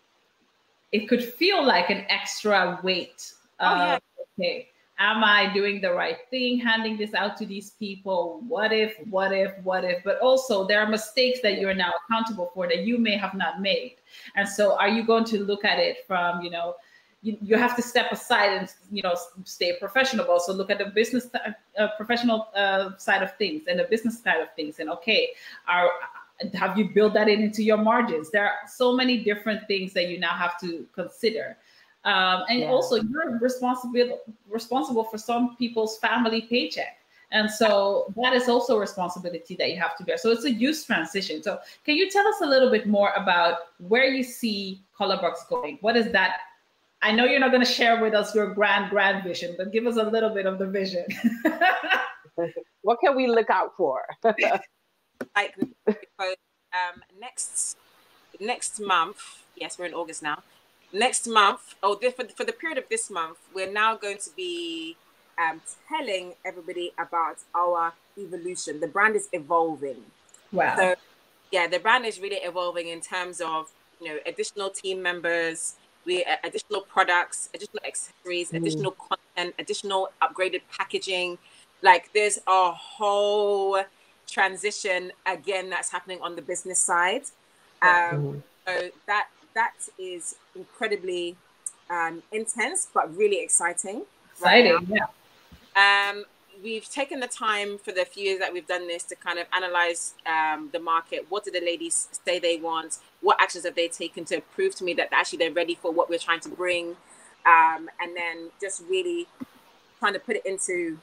it could feel like an extra weight. Oh, yeah. Okay, am I doing the right thing, handing this out to these people? What if, what if, what if? But also, there are mistakes that you're now accountable for that you may have not made. And so, are you going to look at it from, you know, you, you have to step aside and you know stay professional. Also look at the business uh, professional uh, side of things and the business side of things and okay are have you built that in into your margins? There are so many different things that you now have to consider. Um, and yeah. also you're responsible responsible for some people's family paycheck. And so that is also a responsibility that you have to bear. So it's a huge transition. So can you tell us a little bit more about where you see colorbox going? What is that I know you're not going to share with us your grand, grand vision, but give us a little bit of the vision. what can we look out for? like um, next next month, yes, we're in August now. Next month, oh, for, for the period of this month, we're now going to be um, telling everybody about our evolution. The brand is evolving. Wow. So, yeah, the brand is really evolving in terms of you know additional team members, we uh, additional products, additional accessories, mm. additional content, additional upgraded packaging. Like there's a whole transition again that's happening on the business side. Um, mm. So that that is incredibly um, intense, but really exciting. Exciting, right yeah. Um, we've taken the time for the few years that we've done this to kind of analyze um, the market. What do the ladies say they want? What actions have they taken to prove to me that actually they're ready for what we're trying to bring? Um, and then just really trying to put it into,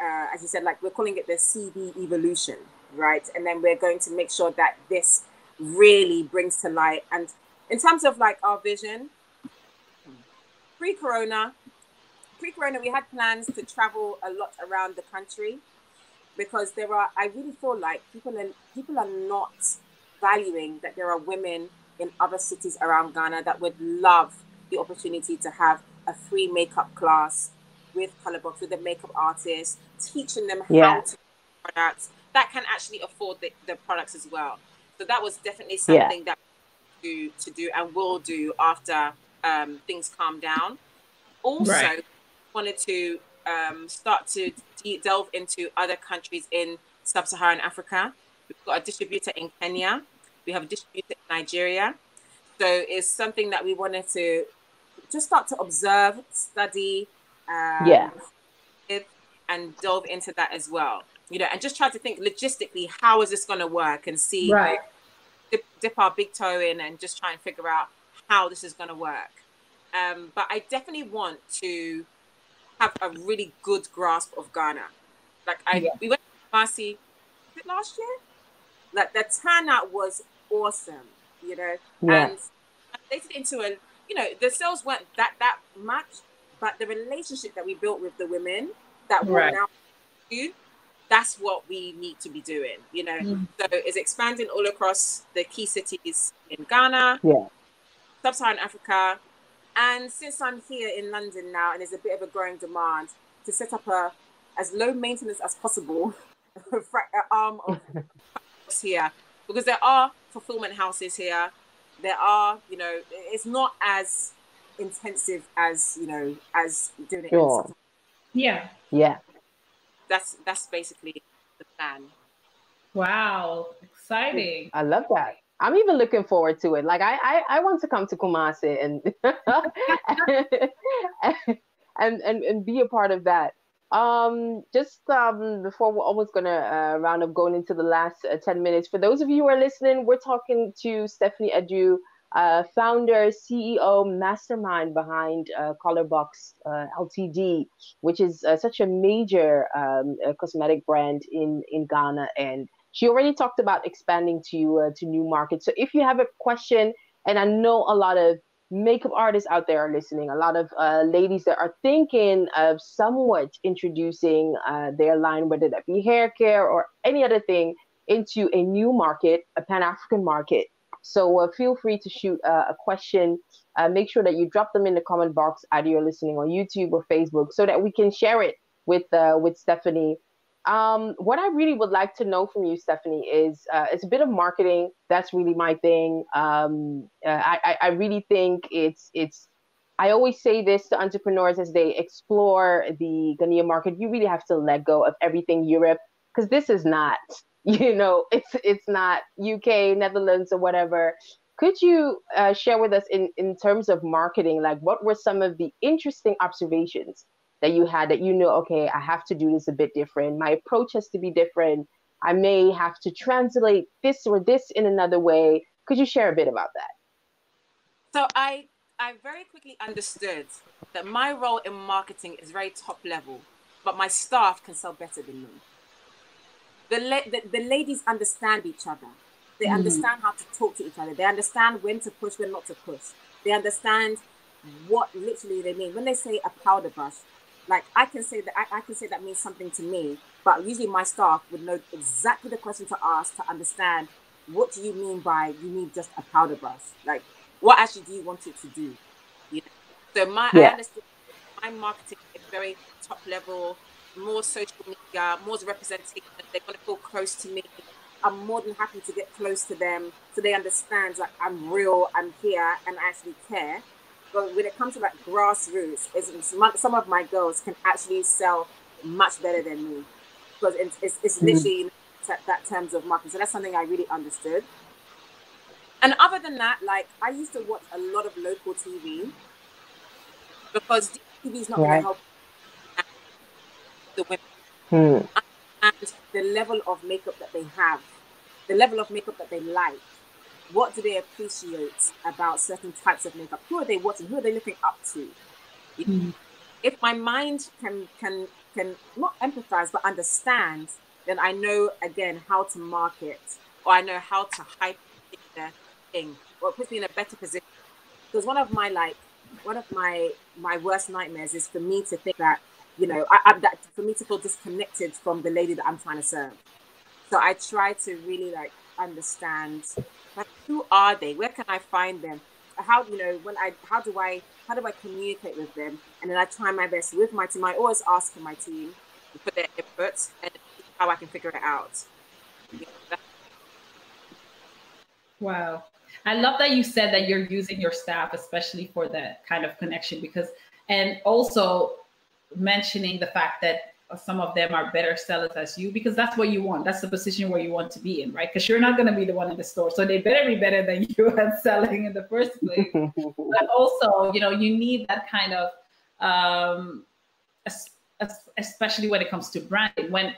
uh, as you said, like we're calling it the CB evolution, right? And then we're going to make sure that this really brings to light. And in terms of like our vision, pre-corona, pre-corona, we had plans to travel a lot around the country because there are. I really feel like people are people are not valuing that there are women in other cities around Ghana that would love the opportunity to have a free makeup class with Colorbox with a makeup artist, teaching them yeah. how to products that can actually afford the, the products as well. So that was definitely something yeah. that do to do and will do after um, things calm down. Also, right wanted to um, start to de- delve into other countries in sub-Saharan Africa. We've got a distributor in Kenya. We have a distributor in Nigeria. So it's something that we wanted to just start to observe, study, um, yeah, and delve into that as well. You know, and just try to think logistically, how is this going to work, and see, right. dip, dip our big toe in, and just try and figure out how this is going to work. Um, but I definitely want to have a really good grasp of Ghana. Like I, yeah. we went to Kumasi last year. Like the turnout was awesome, you know, yeah. and they it into a, you know, the sales weren't that that much, but the relationship that we built with the women that we're right. now do, that's what we need to be doing, you know. Mm. So it's expanding all across the key cities in Ghana, yeah, sub-Saharan Africa, and since I'm here in London now, and there's a bit of a growing demand to set up a as low maintenance as possible arm of here, because there are fulfillment houses here. There are, you know, it's not as intensive as you know as doing it. Sure. Yeah. Yeah. That's that's basically the plan. Wow, exciting! I love that. I'm even looking forward to it. Like I, I, I want to come to Kumasi and and, and and be a part of that. Um, just um, before we're almost gonna uh, round up, going into the last uh, ten minutes. For those of you who are listening, we're talking to Stephanie Adu, uh, founder, CEO, mastermind behind uh, Colorbox uh, Ltd, which is uh, such a major um, cosmetic brand in in Ghana and she already talked about expanding to uh, to new markets. So if you have a question, and I know a lot of makeup artists out there are listening, a lot of uh, ladies that are thinking of somewhat introducing uh, their line, whether that be hair care or any other thing, into a new market, a Pan African market. So uh, feel free to shoot uh, a question. Uh, make sure that you drop them in the comment box, either you're listening on YouTube or Facebook, so that we can share it with with Stephanie um, what I really would like to know from you, Stephanie, is uh, it's a bit of marketing. That's really my thing. Um, uh, I, I really think it's it's. I always say this to entrepreneurs as they explore the Ghanaian market. You really have to let go of everything Europe because this is not, you know, it's it's not UK, Netherlands, or whatever. Could you uh, share with us in in terms of marketing, like what were some of the interesting observations that you had that you know, okay, I have to do this a bit different. My approach has to be different. I may have to translate this or this in another way. Could you share a bit about that? So I I very quickly understood that my role in marketing is very top level, but my staff can sell better than me. The, la- the, the ladies understand each other. They mm. understand how to talk to each other. They understand when to push, when not to push. They understand what literally they mean. When they say a powder brush, like I can say that I, I can say that means something to me, but usually my staff would know exactly the question to ask to understand what do you mean by you need just a powder brush? Like what actually do you want it to do? You know? So my yeah. I understand my marketing is very top level, more social media, more representation. They want to feel close to me. I'm more than happy to get close to them so they understand that I'm real, I'm here, and I actually care. But when it comes to like grassroots, is some of my girls can actually sell much better than me because it's, it's, it's mm-hmm. literally that terms of marketing. So that's something I really understood. And other than that, like I used to watch a lot of local TV because TV is not right. going to help the women. Hmm. And the level of makeup that they have, the level of makeup that they like, what do they appreciate about certain types of makeup? Who are they watching? Who are they looking up to? Mm. If my mind can can can not empathize but understand, then I know again how to market or I know how to hype the thing or it puts me in a better position. Because one of my like one of my my worst nightmares is for me to think that you know I, I that for me to feel disconnected from the lady that I'm trying to serve. So I try to really like understand like who are they? Where can i find them? How you know when i how do i how do i communicate with them? And then i try my best with my team. I always ask my team for their input and how i can figure it out. Wow. I love that you said that you're using your staff especially for that kind of connection because and also mentioning the fact that some of them are better sellers as you because that's what you want. That's the position where you want to be in, right? Because you're not going to be the one in the store. So they better be better than you at selling in the first place. but also, you know, you need that kind of, um, especially when it comes to branding. When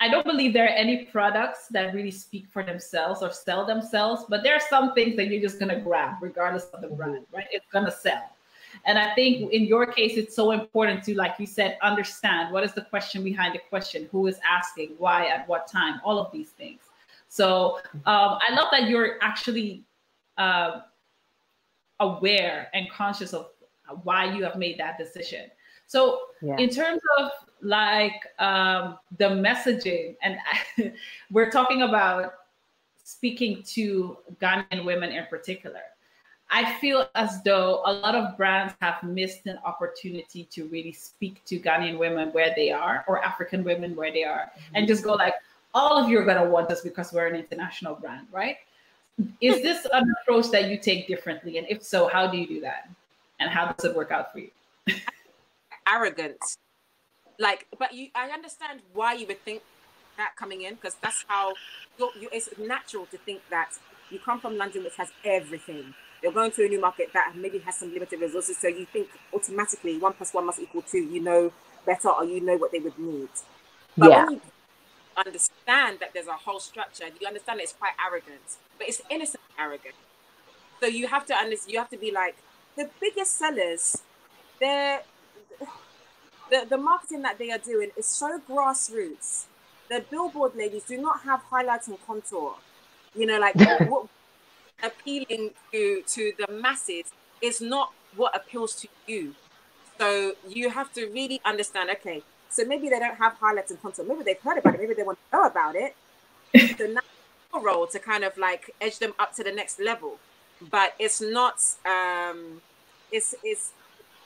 I don't believe there are any products that really speak for themselves or sell themselves, but there are some things that you're just going to grab regardless of the brand, right? It's going to sell. And I think in your case, it's so important to, like you said, understand what is the question behind the question, who is asking, why, at what time, all of these things. So um, I love that you're actually uh, aware and conscious of why you have made that decision. So yeah. in terms of like um, the messaging, and we're talking about speaking to Ghanaian women in particular. I feel as though a lot of brands have missed an opportunity to really speak to Ghanaian women where they are or African women where they are mm-hmm. and just go like, all of you are going to want us because we're an international brand, right? Is this an approach that you take differently? And if so, how do you do that? And how does it work out for you? Arrogance. Like, but you, I understand why you would think that coming in because that's how you, it's natural to think that you come from London, which has everything. You're going to a new market that maybe has some limited resources, so you think automatically one plus one must equal two. You know better, or you know what they would need. But yeah. when you understand that there's a whole structure, you understand it's quite arrogant, but it's innocent arrogant. So you have to understand. You have to be like the biggest sellers. They're the, the marketing that they are doing is so grassroots. The billboard ladies do not have highlights and contour. You know, like what appealing to to the masses is not what appeals to you. So you have to really understand. Okay, so maybe they don't have highlights and contour. Maybe they've heard about it. Maybe they want to know about it. so now role to kind of like edge them up to the next level, but it's not. Um, it's it's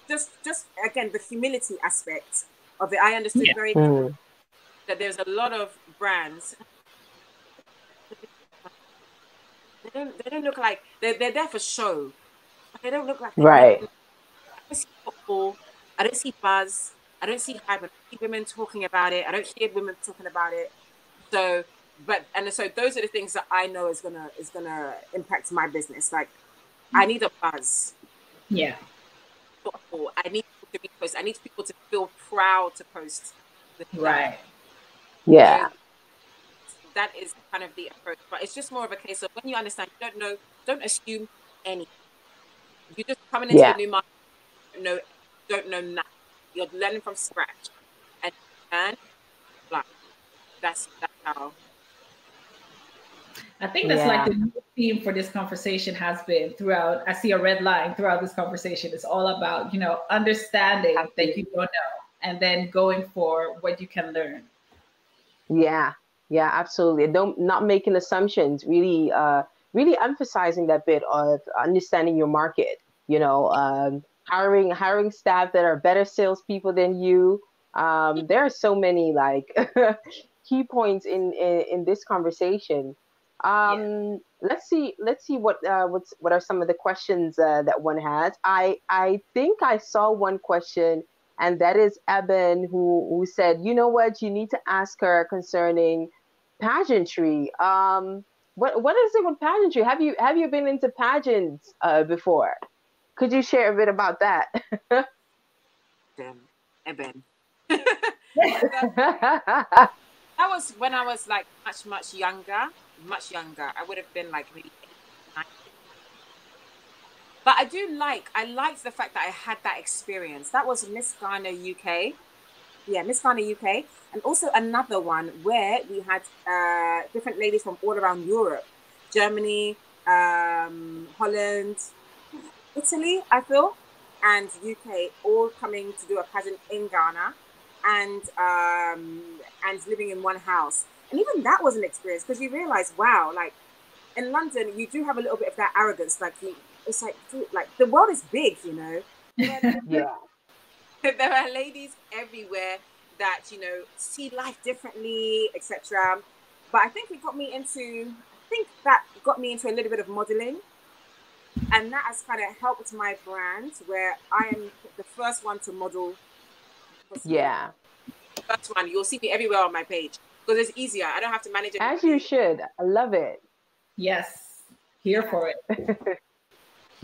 just just again the humility aspect of it. I understood yeah. very mm. that there's a lot of brands. They don't. They don't look like they're. They're there for show. They don't look like right. I don't see football. I don't see buzz. I don't see hype. I don't see women talking about it. I don't hear women talking about it. So, but and so those are the things that I know is gonna is gonna impact my business. Like, I need a buzz. Yeah. Football. I need people to repost. I need people to feel proud to post. Right. Yeah. So that is kind of the approach, but it's just more of a case of when you understand, you don't know, don't assume anything. You're just coming into yeah. a new market, don't know, don't know nothing. You're learning from scratch, and and like that's that's how I think that's yeah. like the theme for this conversation has been throughout. I see a red line throughout this conversation. It's all about, you know, understanding that you don't know and then going for what you can learn. Yeah, yeah, absolutely. Don't not making assumptions, really uh really emphasizing that bit of understanding your market, you know, um hiring hiring staff that are better salespeople than you. Um, there are so many like key points in, in in this conversation um, yeah. Let's see. Let's see what uh, what's what are some of the questions uh, that one has. I I think I saw one question, and that is Eben who who said, you know what, you need to ask her concerning pageantry. Um, what what is it with pageantry? Have you have you been into pageants uh, before? Could you share a bit about that? Damn, that was when I was like much much younger much younger. I would have been like maybe but I do like, I liked the fact that I had that experience. That was Miss Ghana UK. Yeah, Miss Ghana UK. And also another one where we had uh, different ladies from all around Europe Germany, um, Holland, Italy, I feel, and UK all coming to do a pageant in Ghana and um, and living in one house. And even that was an experience because you realize, wow, like in London, you do have a little bit of that arrogance. Like you, it's like, like the world is big, you know. yeah. there are ladies everywhere that you know see life differently, etc. But I think it got me into. I think that got me into a little bit of modeling, and that has kind of helped my brand, where I am the first one to model. Yeah. First one, you'll see me everywhere on my page because it's easier. I don't have to manage it. As you should. I love it. Yes, here for it.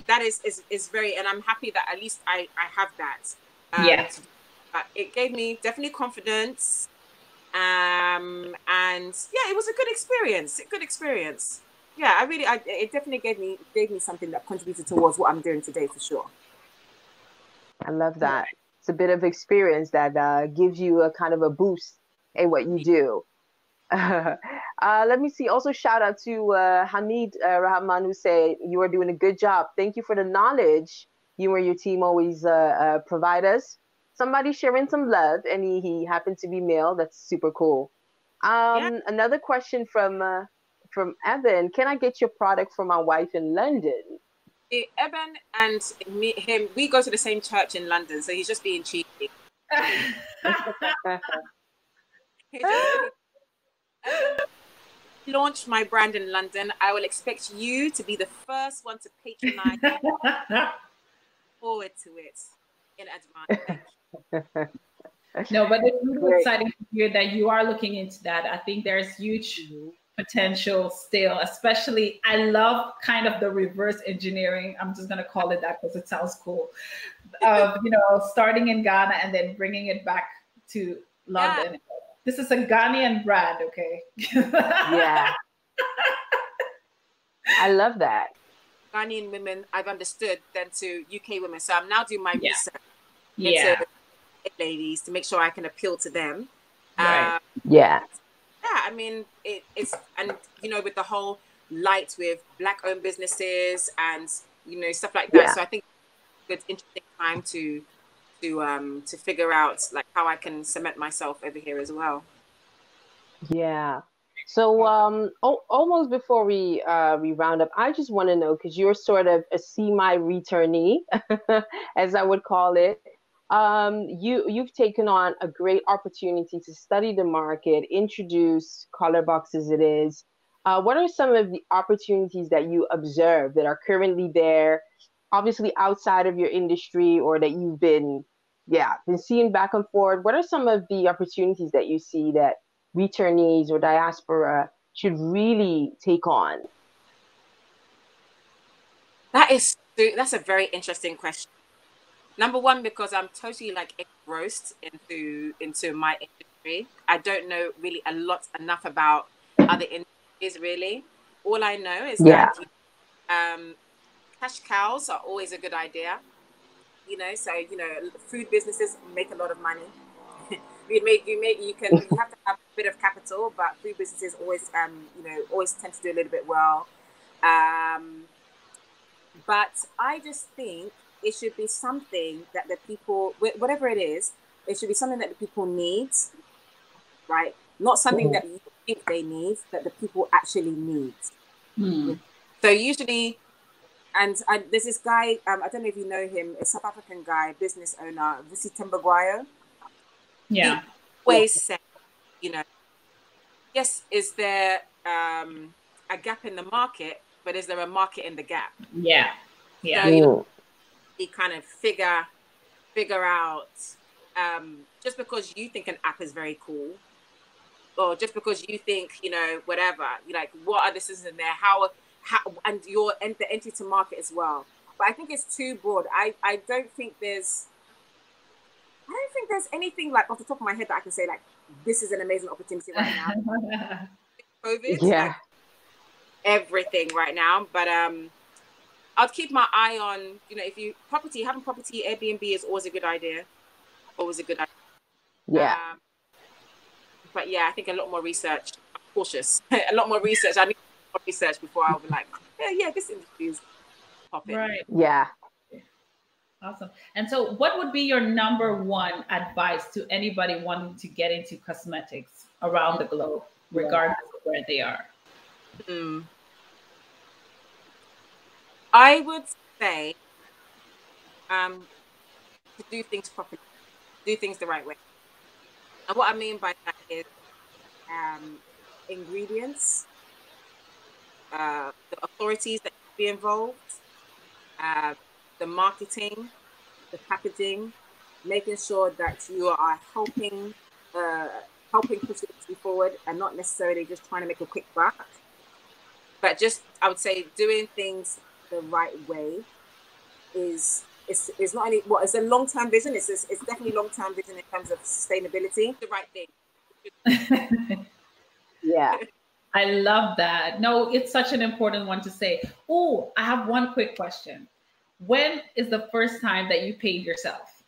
that is, is is very, and I'm happy that at least I I have that. Um, yeah. it gave me definitely confidence, um, and yeah, it was a good experience. A good experience. Yeah, I really, I, it definitely gave me gave me something that contributed towards what I'm doing today for sure. I love that. It's a bit of experience that uh, gives you a kind of a boost in what you do. uh, let me see. Also, shout out to uh, Hamid uh, Rahman who said you are doing a good job. Thank you for the knowledge you and your team always uh, uh, provide us. Somebody sharing some love, and he, he happened to be male. That's super cool. Um, yeah. Another question from uh, from Evan: Can I get your product for my wife in London? Evan and me, him, we go to the same church in London, so he's just being cheeky. launch my brand in London, I will expect you to be the first one to patronize. forward to it in advance. no, but it's really exciting to hear that you are looking into that. I think there's huge mm-hmm. potential still, especially I love kind of the reverse engineering. I'm just gonna call it that because it sounds cool. Of you know, starting in Ghana and then bringing it back to London. Yeah. This is a Ghanaian brand, okay? yeah. I love that. Ghanaian women, I've understood, than to UK women. So I'm now doing my yeah. research yeah. ladies to make sure I can appeal to them. Right. Um, yeah. Yeah, I mean, it, it's, and, you know, with the whole light with black owned businesses and, you know, stuff like that. Yeah. So I think it's interesting time to, to, um, to figure out like how I can cement myself over here as well. Yeah. So um, o- almost before we uh, we round up, I just want to know because you're sort of a semi returnee, as I would call it. Um, you you've taken on a great opportunity to study the market, introduce Colorbox as it is. Uh, what are some of the opportunities that you observe that are currently there, obviously outside of your industry, or that you've been, yeah, been seeing back and forth? What are some of the opportunities that you see that returnees or diaspora should really take on? That is that's a very interesting question. Number one, because I'm totally like engrossed into into my industry. I don't know really a lot enough about other industries really. All I know is yeah. that um, cash cows are always a good idea. You know, so you know, food businesses make a lot of money you make you make you can you have to have a bit of capital, but food businesses always um you know always tend to do a little bit well. Um, but I just think it should be something that the people whatever it is, it should be something that the people need, right? Not something that you think they need, that the people actually need. Hmm. So usually and, and there's this guy, um, I don't know if you know him, a South African guy, business owner, Vusi Thembekwayo. Yeah. always say, you know, yes, is there um, a gap in the market, but is there a market in the gap? Yeah. Yeah. So, you, know, you kind of figure figure out um, just because you think an app is very cool, or just because you think you know whatever, you like what are this is in there, how how and your and the entry to market as well. But I think it's too broad. I I don't think there's I don't think there's anything like off the top of my head that I can say like this is an amazing opportunity right now. COVID, yeah, like, everything right now. But um, I'd keep my eye on you know if you property having property Airbnb is always a good idea. Always a good idea. Yeah. Um, but yeah, I think a lot more research. I'm cautious. a lot more research. I need more research before I'll be like, yeah, yeah, this industry is popping. Right. Yeah. Awesome. And so, what would be your number one advice to anybody wanting to get into cosmetics around the globe, regardless yeah. of where they are? Hmm. I would say um, to do things properly, do things the right way. And what I mean by that is um, ingredients, uh, the authorities that be involved, uh, the marketing, the packaging, making sure that you are helping uh, helping push it forward and not necessarily just trying to make a quick buck. But just I would say doing things the right way is is, is not only what well, it's a long term vision. It's it's definitely long term vision in terms of sustainability. The right thing. yeah. I love that. No, it's such an important one to say. Oh, I have one quick question when is the first time that you paid yourself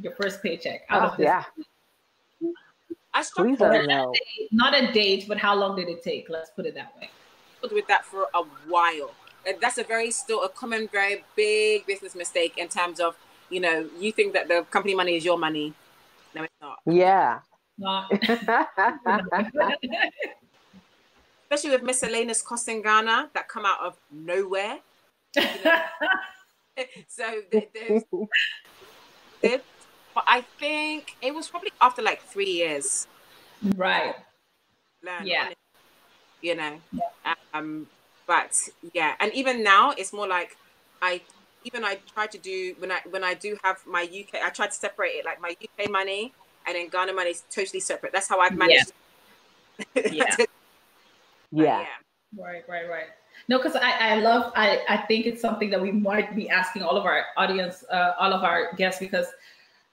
your first paycheck out oh, of this? Yeah. I Please let know. Not a date, but how long did it take? Let's put it that way. With that for a while. And that's a very still a common, very big business mistake in terms of, you know, you think that the company money is your money. No, it's not. Yeah. Not. Especially with miscellaneous costs in Ghana that come out of nowhere. You know? so there's, there's, but I think it was probably after like three years. Right. Learn, yeah. You know. Yeah. Um. But yeah, and even now it's more like I even I try to do when I when I do have my UK, I try to separate it like my UK money and then Ghana money is totally separate. That's how I've managed. Yeah. yeah. Yeah. yeah. Right, right, right. No, because I, I love I, I think it's something that we might be asking all of our audience, uh, all of our guests, because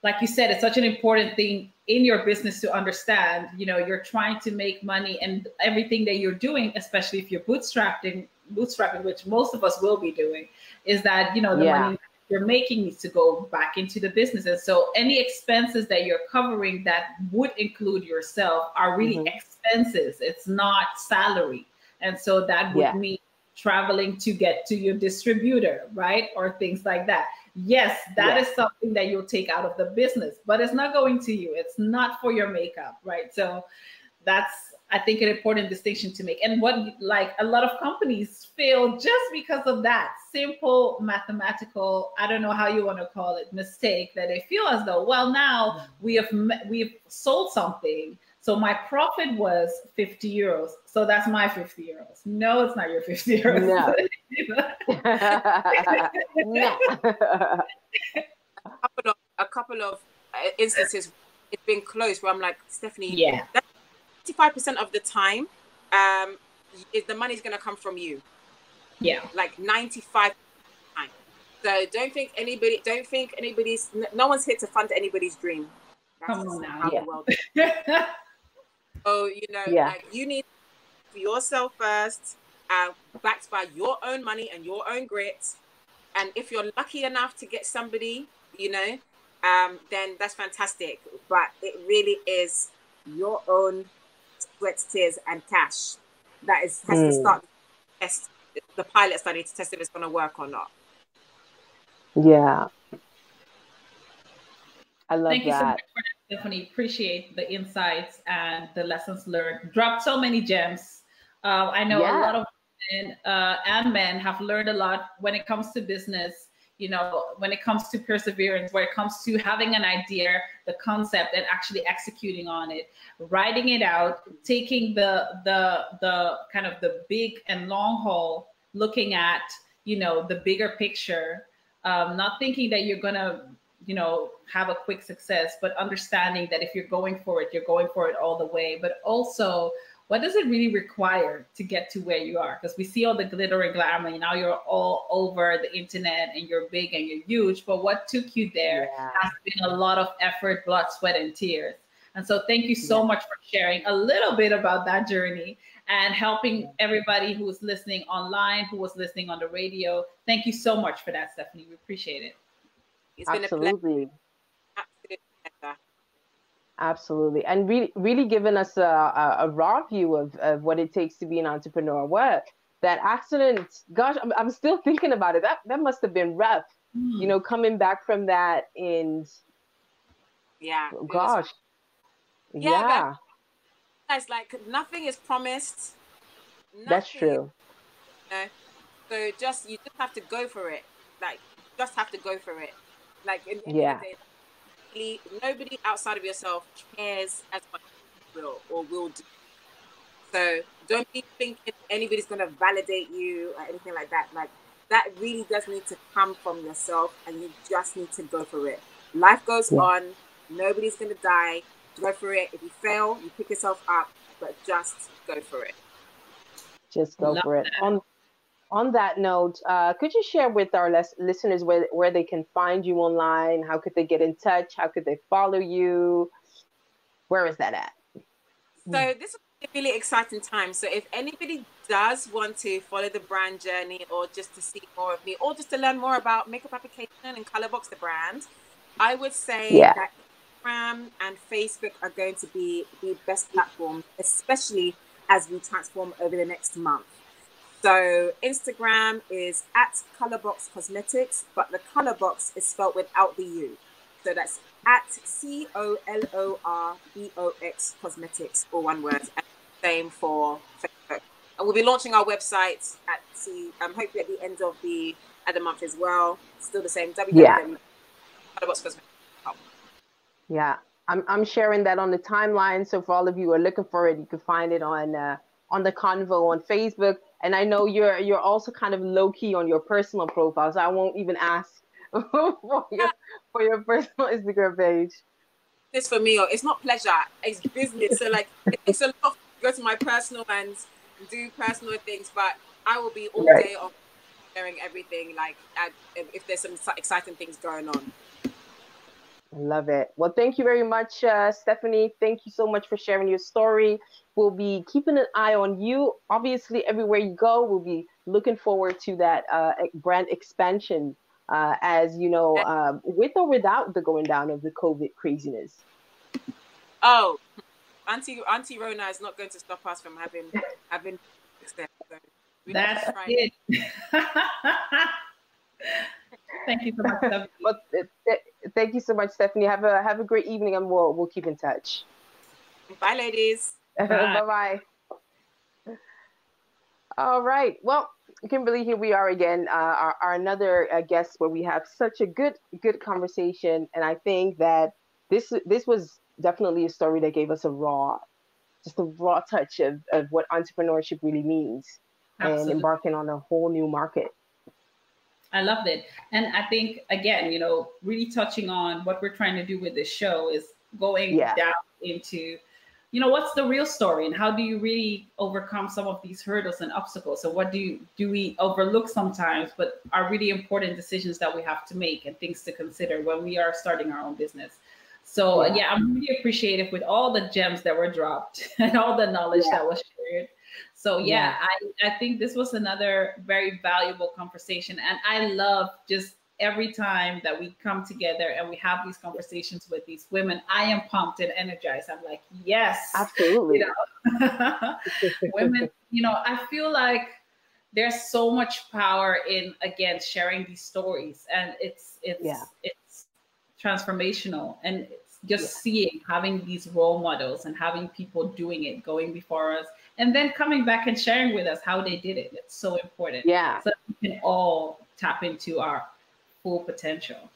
like you said, it's such an important thing in your business to understand. You know, you're trying to make money and everything that you're doing, especially if you're bootstrapping, bootstrapping, which most of us will be doing, is that you know the yeah. money you're making needs to go back into the business. And so any expenses that you're covering that would include yourself are really mm-hmm. expenses. It's not salary. And so that would yeah. mean traveling to get to your distributor, right? Or things like that. Yes, that is something that you'll take out of the business, but it's not going to you. It's not for your makeup, right? So that's I think an important distinction to make. And what like a lot of companies fail just because of that simple mathematical, I don't know how you want to call it, mistake that they feel as though, well, now we have we've sold something. So my profit was 50 euros. So that's my 50 euros. No, it's not your 50 euros. No. no. a couple of, a couple of uh, instances it's been closed where I'm like, Stephanie, yeah. 95% of the time, um, is the money's going to come from you. Yeah. Like 95 time. So don't think anybody, don't think anybody's, no one's here to fund anybody's dream. That's Come on now. Yeah. so, you know, yeah. like you need for yourself first, uh, backed by your own money and your own grit. And if you're lucky enough to get somebody, you know, um, then that's fantastic. But it really is your own sweat, tears, and cash. That is has mm. to hmm. start test the pilot study to test if it's going to work or not. Yeah. I love Thank that. you so much for that, Stephanie. Appreciate the insights and the lessons learned. Dropped so many gems. Uh, I know yeah. a lot of women uh, and men have learned a lot when it comes to business you know, when it comes to perseverance, when it comes to having an idea, the concept, and actually executing on it, writing it out, taking the the the kind of the big and long haul, looking at you know the bigger picture, um, not thinking that you're gonna you know have a quick success, but understanding that if you're going for it, you're going for it all the way, but also what does it really require to get to where you are? Because we see all the glitter and glamour, and now you're all over the internet and you're big and you're huge. But what took you there yeah. has been a lot of effort, blood, sweat, and tears. And so, thank you so yeah. much for sharing a little bit about that journey and helping everybody who was listening online, who was listening on the radio. Thank you so much for that, Stephanie. We appreciate it. It's Absolutely. been a pleasure. Absolutely Absolutely. And really, really giving us a, a, a, raw view of, of what it takes to be an entrepreneur. What that accident, gosh, I'm, I'm still thinking about it. That, that must have been rough, mm. you know, coming back from that and yeah, gosh. Was, yeah. yeah. It's like nothing is promised. Nothing, That's true. You know, so just, you just have to go for it. Like, just have to go for it. Like, in, in yeah. Day, nobody, nobody outside of yourself cares as much as you will or will do. So don't be thinking anybody's going to validate you or anything like that. Like that really does need to come from yourself, and you just need to go for it. Life goes yeah. on. Nobody's going to die. Go for it. If you fail, you pick yourself up, but just go for it. Just go Love for it. On on that note, uh, could you share with our les- listeners where, where they can find you online? How could they get in touch? How could they follow you? Where is that at? So this is a really exciting time. So if anybody does want to follow the brand journey or just to see more of me or just to learn more about makeup application and Colorbox the brand, I would say yeah. that Instagram and Facebook are going to be the best platforms, especially as we transform over the next month. So Instagram is at Colorbox Cosmetics, but the Colorbox is spelled without the U. So that's at C O L O R B O X Cosmetics, or one word. And same for Facebook. And we'll be launching our website at the um, hopefully at the end of the at the month as well. Still the same. www. Yeah, I'm I'm sharing that on the timeline. So for all of you who are looking for it, you can find it on uh, on the convo on Facebook and I know you're you're also kind of low key on your personal profile, so I won't even ask for your for your personal Instagram page. This for me, or it's not pleasure, it's business. so like it's a lot. To go to my personal and do personal things, but I will be all right. day on sharing everything. Like if there's some exciting things going on. Love it. Well, thank you very much, uh, Stephanie. Thank you so much for sharing your story. We'll be keeping an eye on you. Obviously, everywhere you go, we'll be looking forward to that uh, brand expansion. Uh, as you know, um, with or without the going down of the COVID craziness. Oh, Auntie Auntie Rona is not going to stop us from having having. So That's it. Thank you so much. well, thank you so much, Stephanie. Have a have a great evening, and we'll we'll keep in touch. Bye, ladies. bye bye. All right. Well, Kimberly, here we are again. Uh, our, our another uh, guest where we have such a good good conversation, and I think that this this was definitely a story that gave us a raw, just a raw touch of of what entrepreneurship really means, Absolutely. and embarking on a whole new market. I loved it. And I think, again, you know, really touching on what we're trying to do with this show is going yeah. down into, you know, what's the real story and how do you really overcome some of these hurdles and obstacles? So what do you, do we overlook sometimes, but are really important decisions that we have to make and things to consider when we are starting our own business. So yeah, yeah I'm really appreciative with all the gems that were dropped and all the knowledge yeah. that was shared. So yeah, yeah, I, I think this was another very valuable conversation. And I love just every time that we come together and we have these conversations with these women, I am pumped and energized. I'm like, yes, absolutely. You know? women, you know, I feel like there's so much power in again sharing these stories, and it's it's yeah. it's transformational and it's just yeah. seeing having these role models and having people doing it going before us and then coming back and sharing with us how they did it. It's so important. Yeah. So we can all tap into our full potential.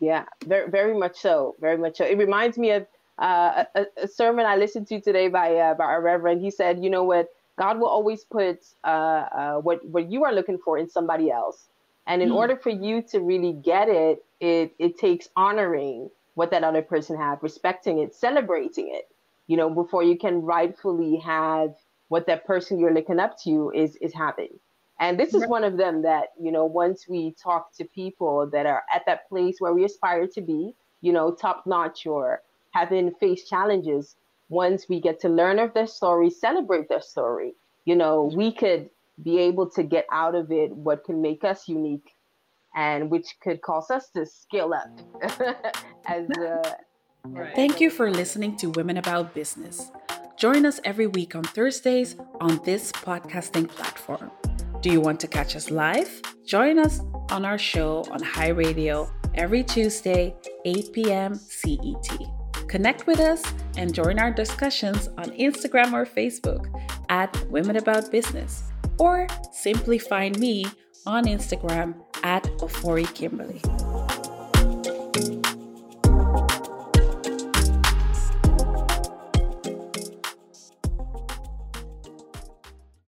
Yeah, very, very much so. Very much so. It reminds me of uh, a, a, sermon I listened to today by uh, by our reverend. He said, "You know what? God will always put uh, uh, what what you are looking for in somebody else, and in mm. order for you to really get it, it it takes honoring what that other person had, respecting it, celebrating it. You know, before you can rightfully have what that person you're looking up to is is having. And this is one of them that, you know, once we talk to people that are at that place where we aspire to be, you know, top notch or having faced challenges, once we get to learn of their story, celebrate their story, you know, we could be able to get out of it what can make us unique and which could cause us to scale up as uh, Right. Thank you for listening to Women About Business. Join us every week on Thursdays on this podcasting platform. Do you want to catch us live? Join us on our show on High Radio every Tuesday, 8 p.m. CET. Connect with us and join our discussions on Instagram or Facebook at Women About Business, or simply find me on Instagram at Ofori Kimberly.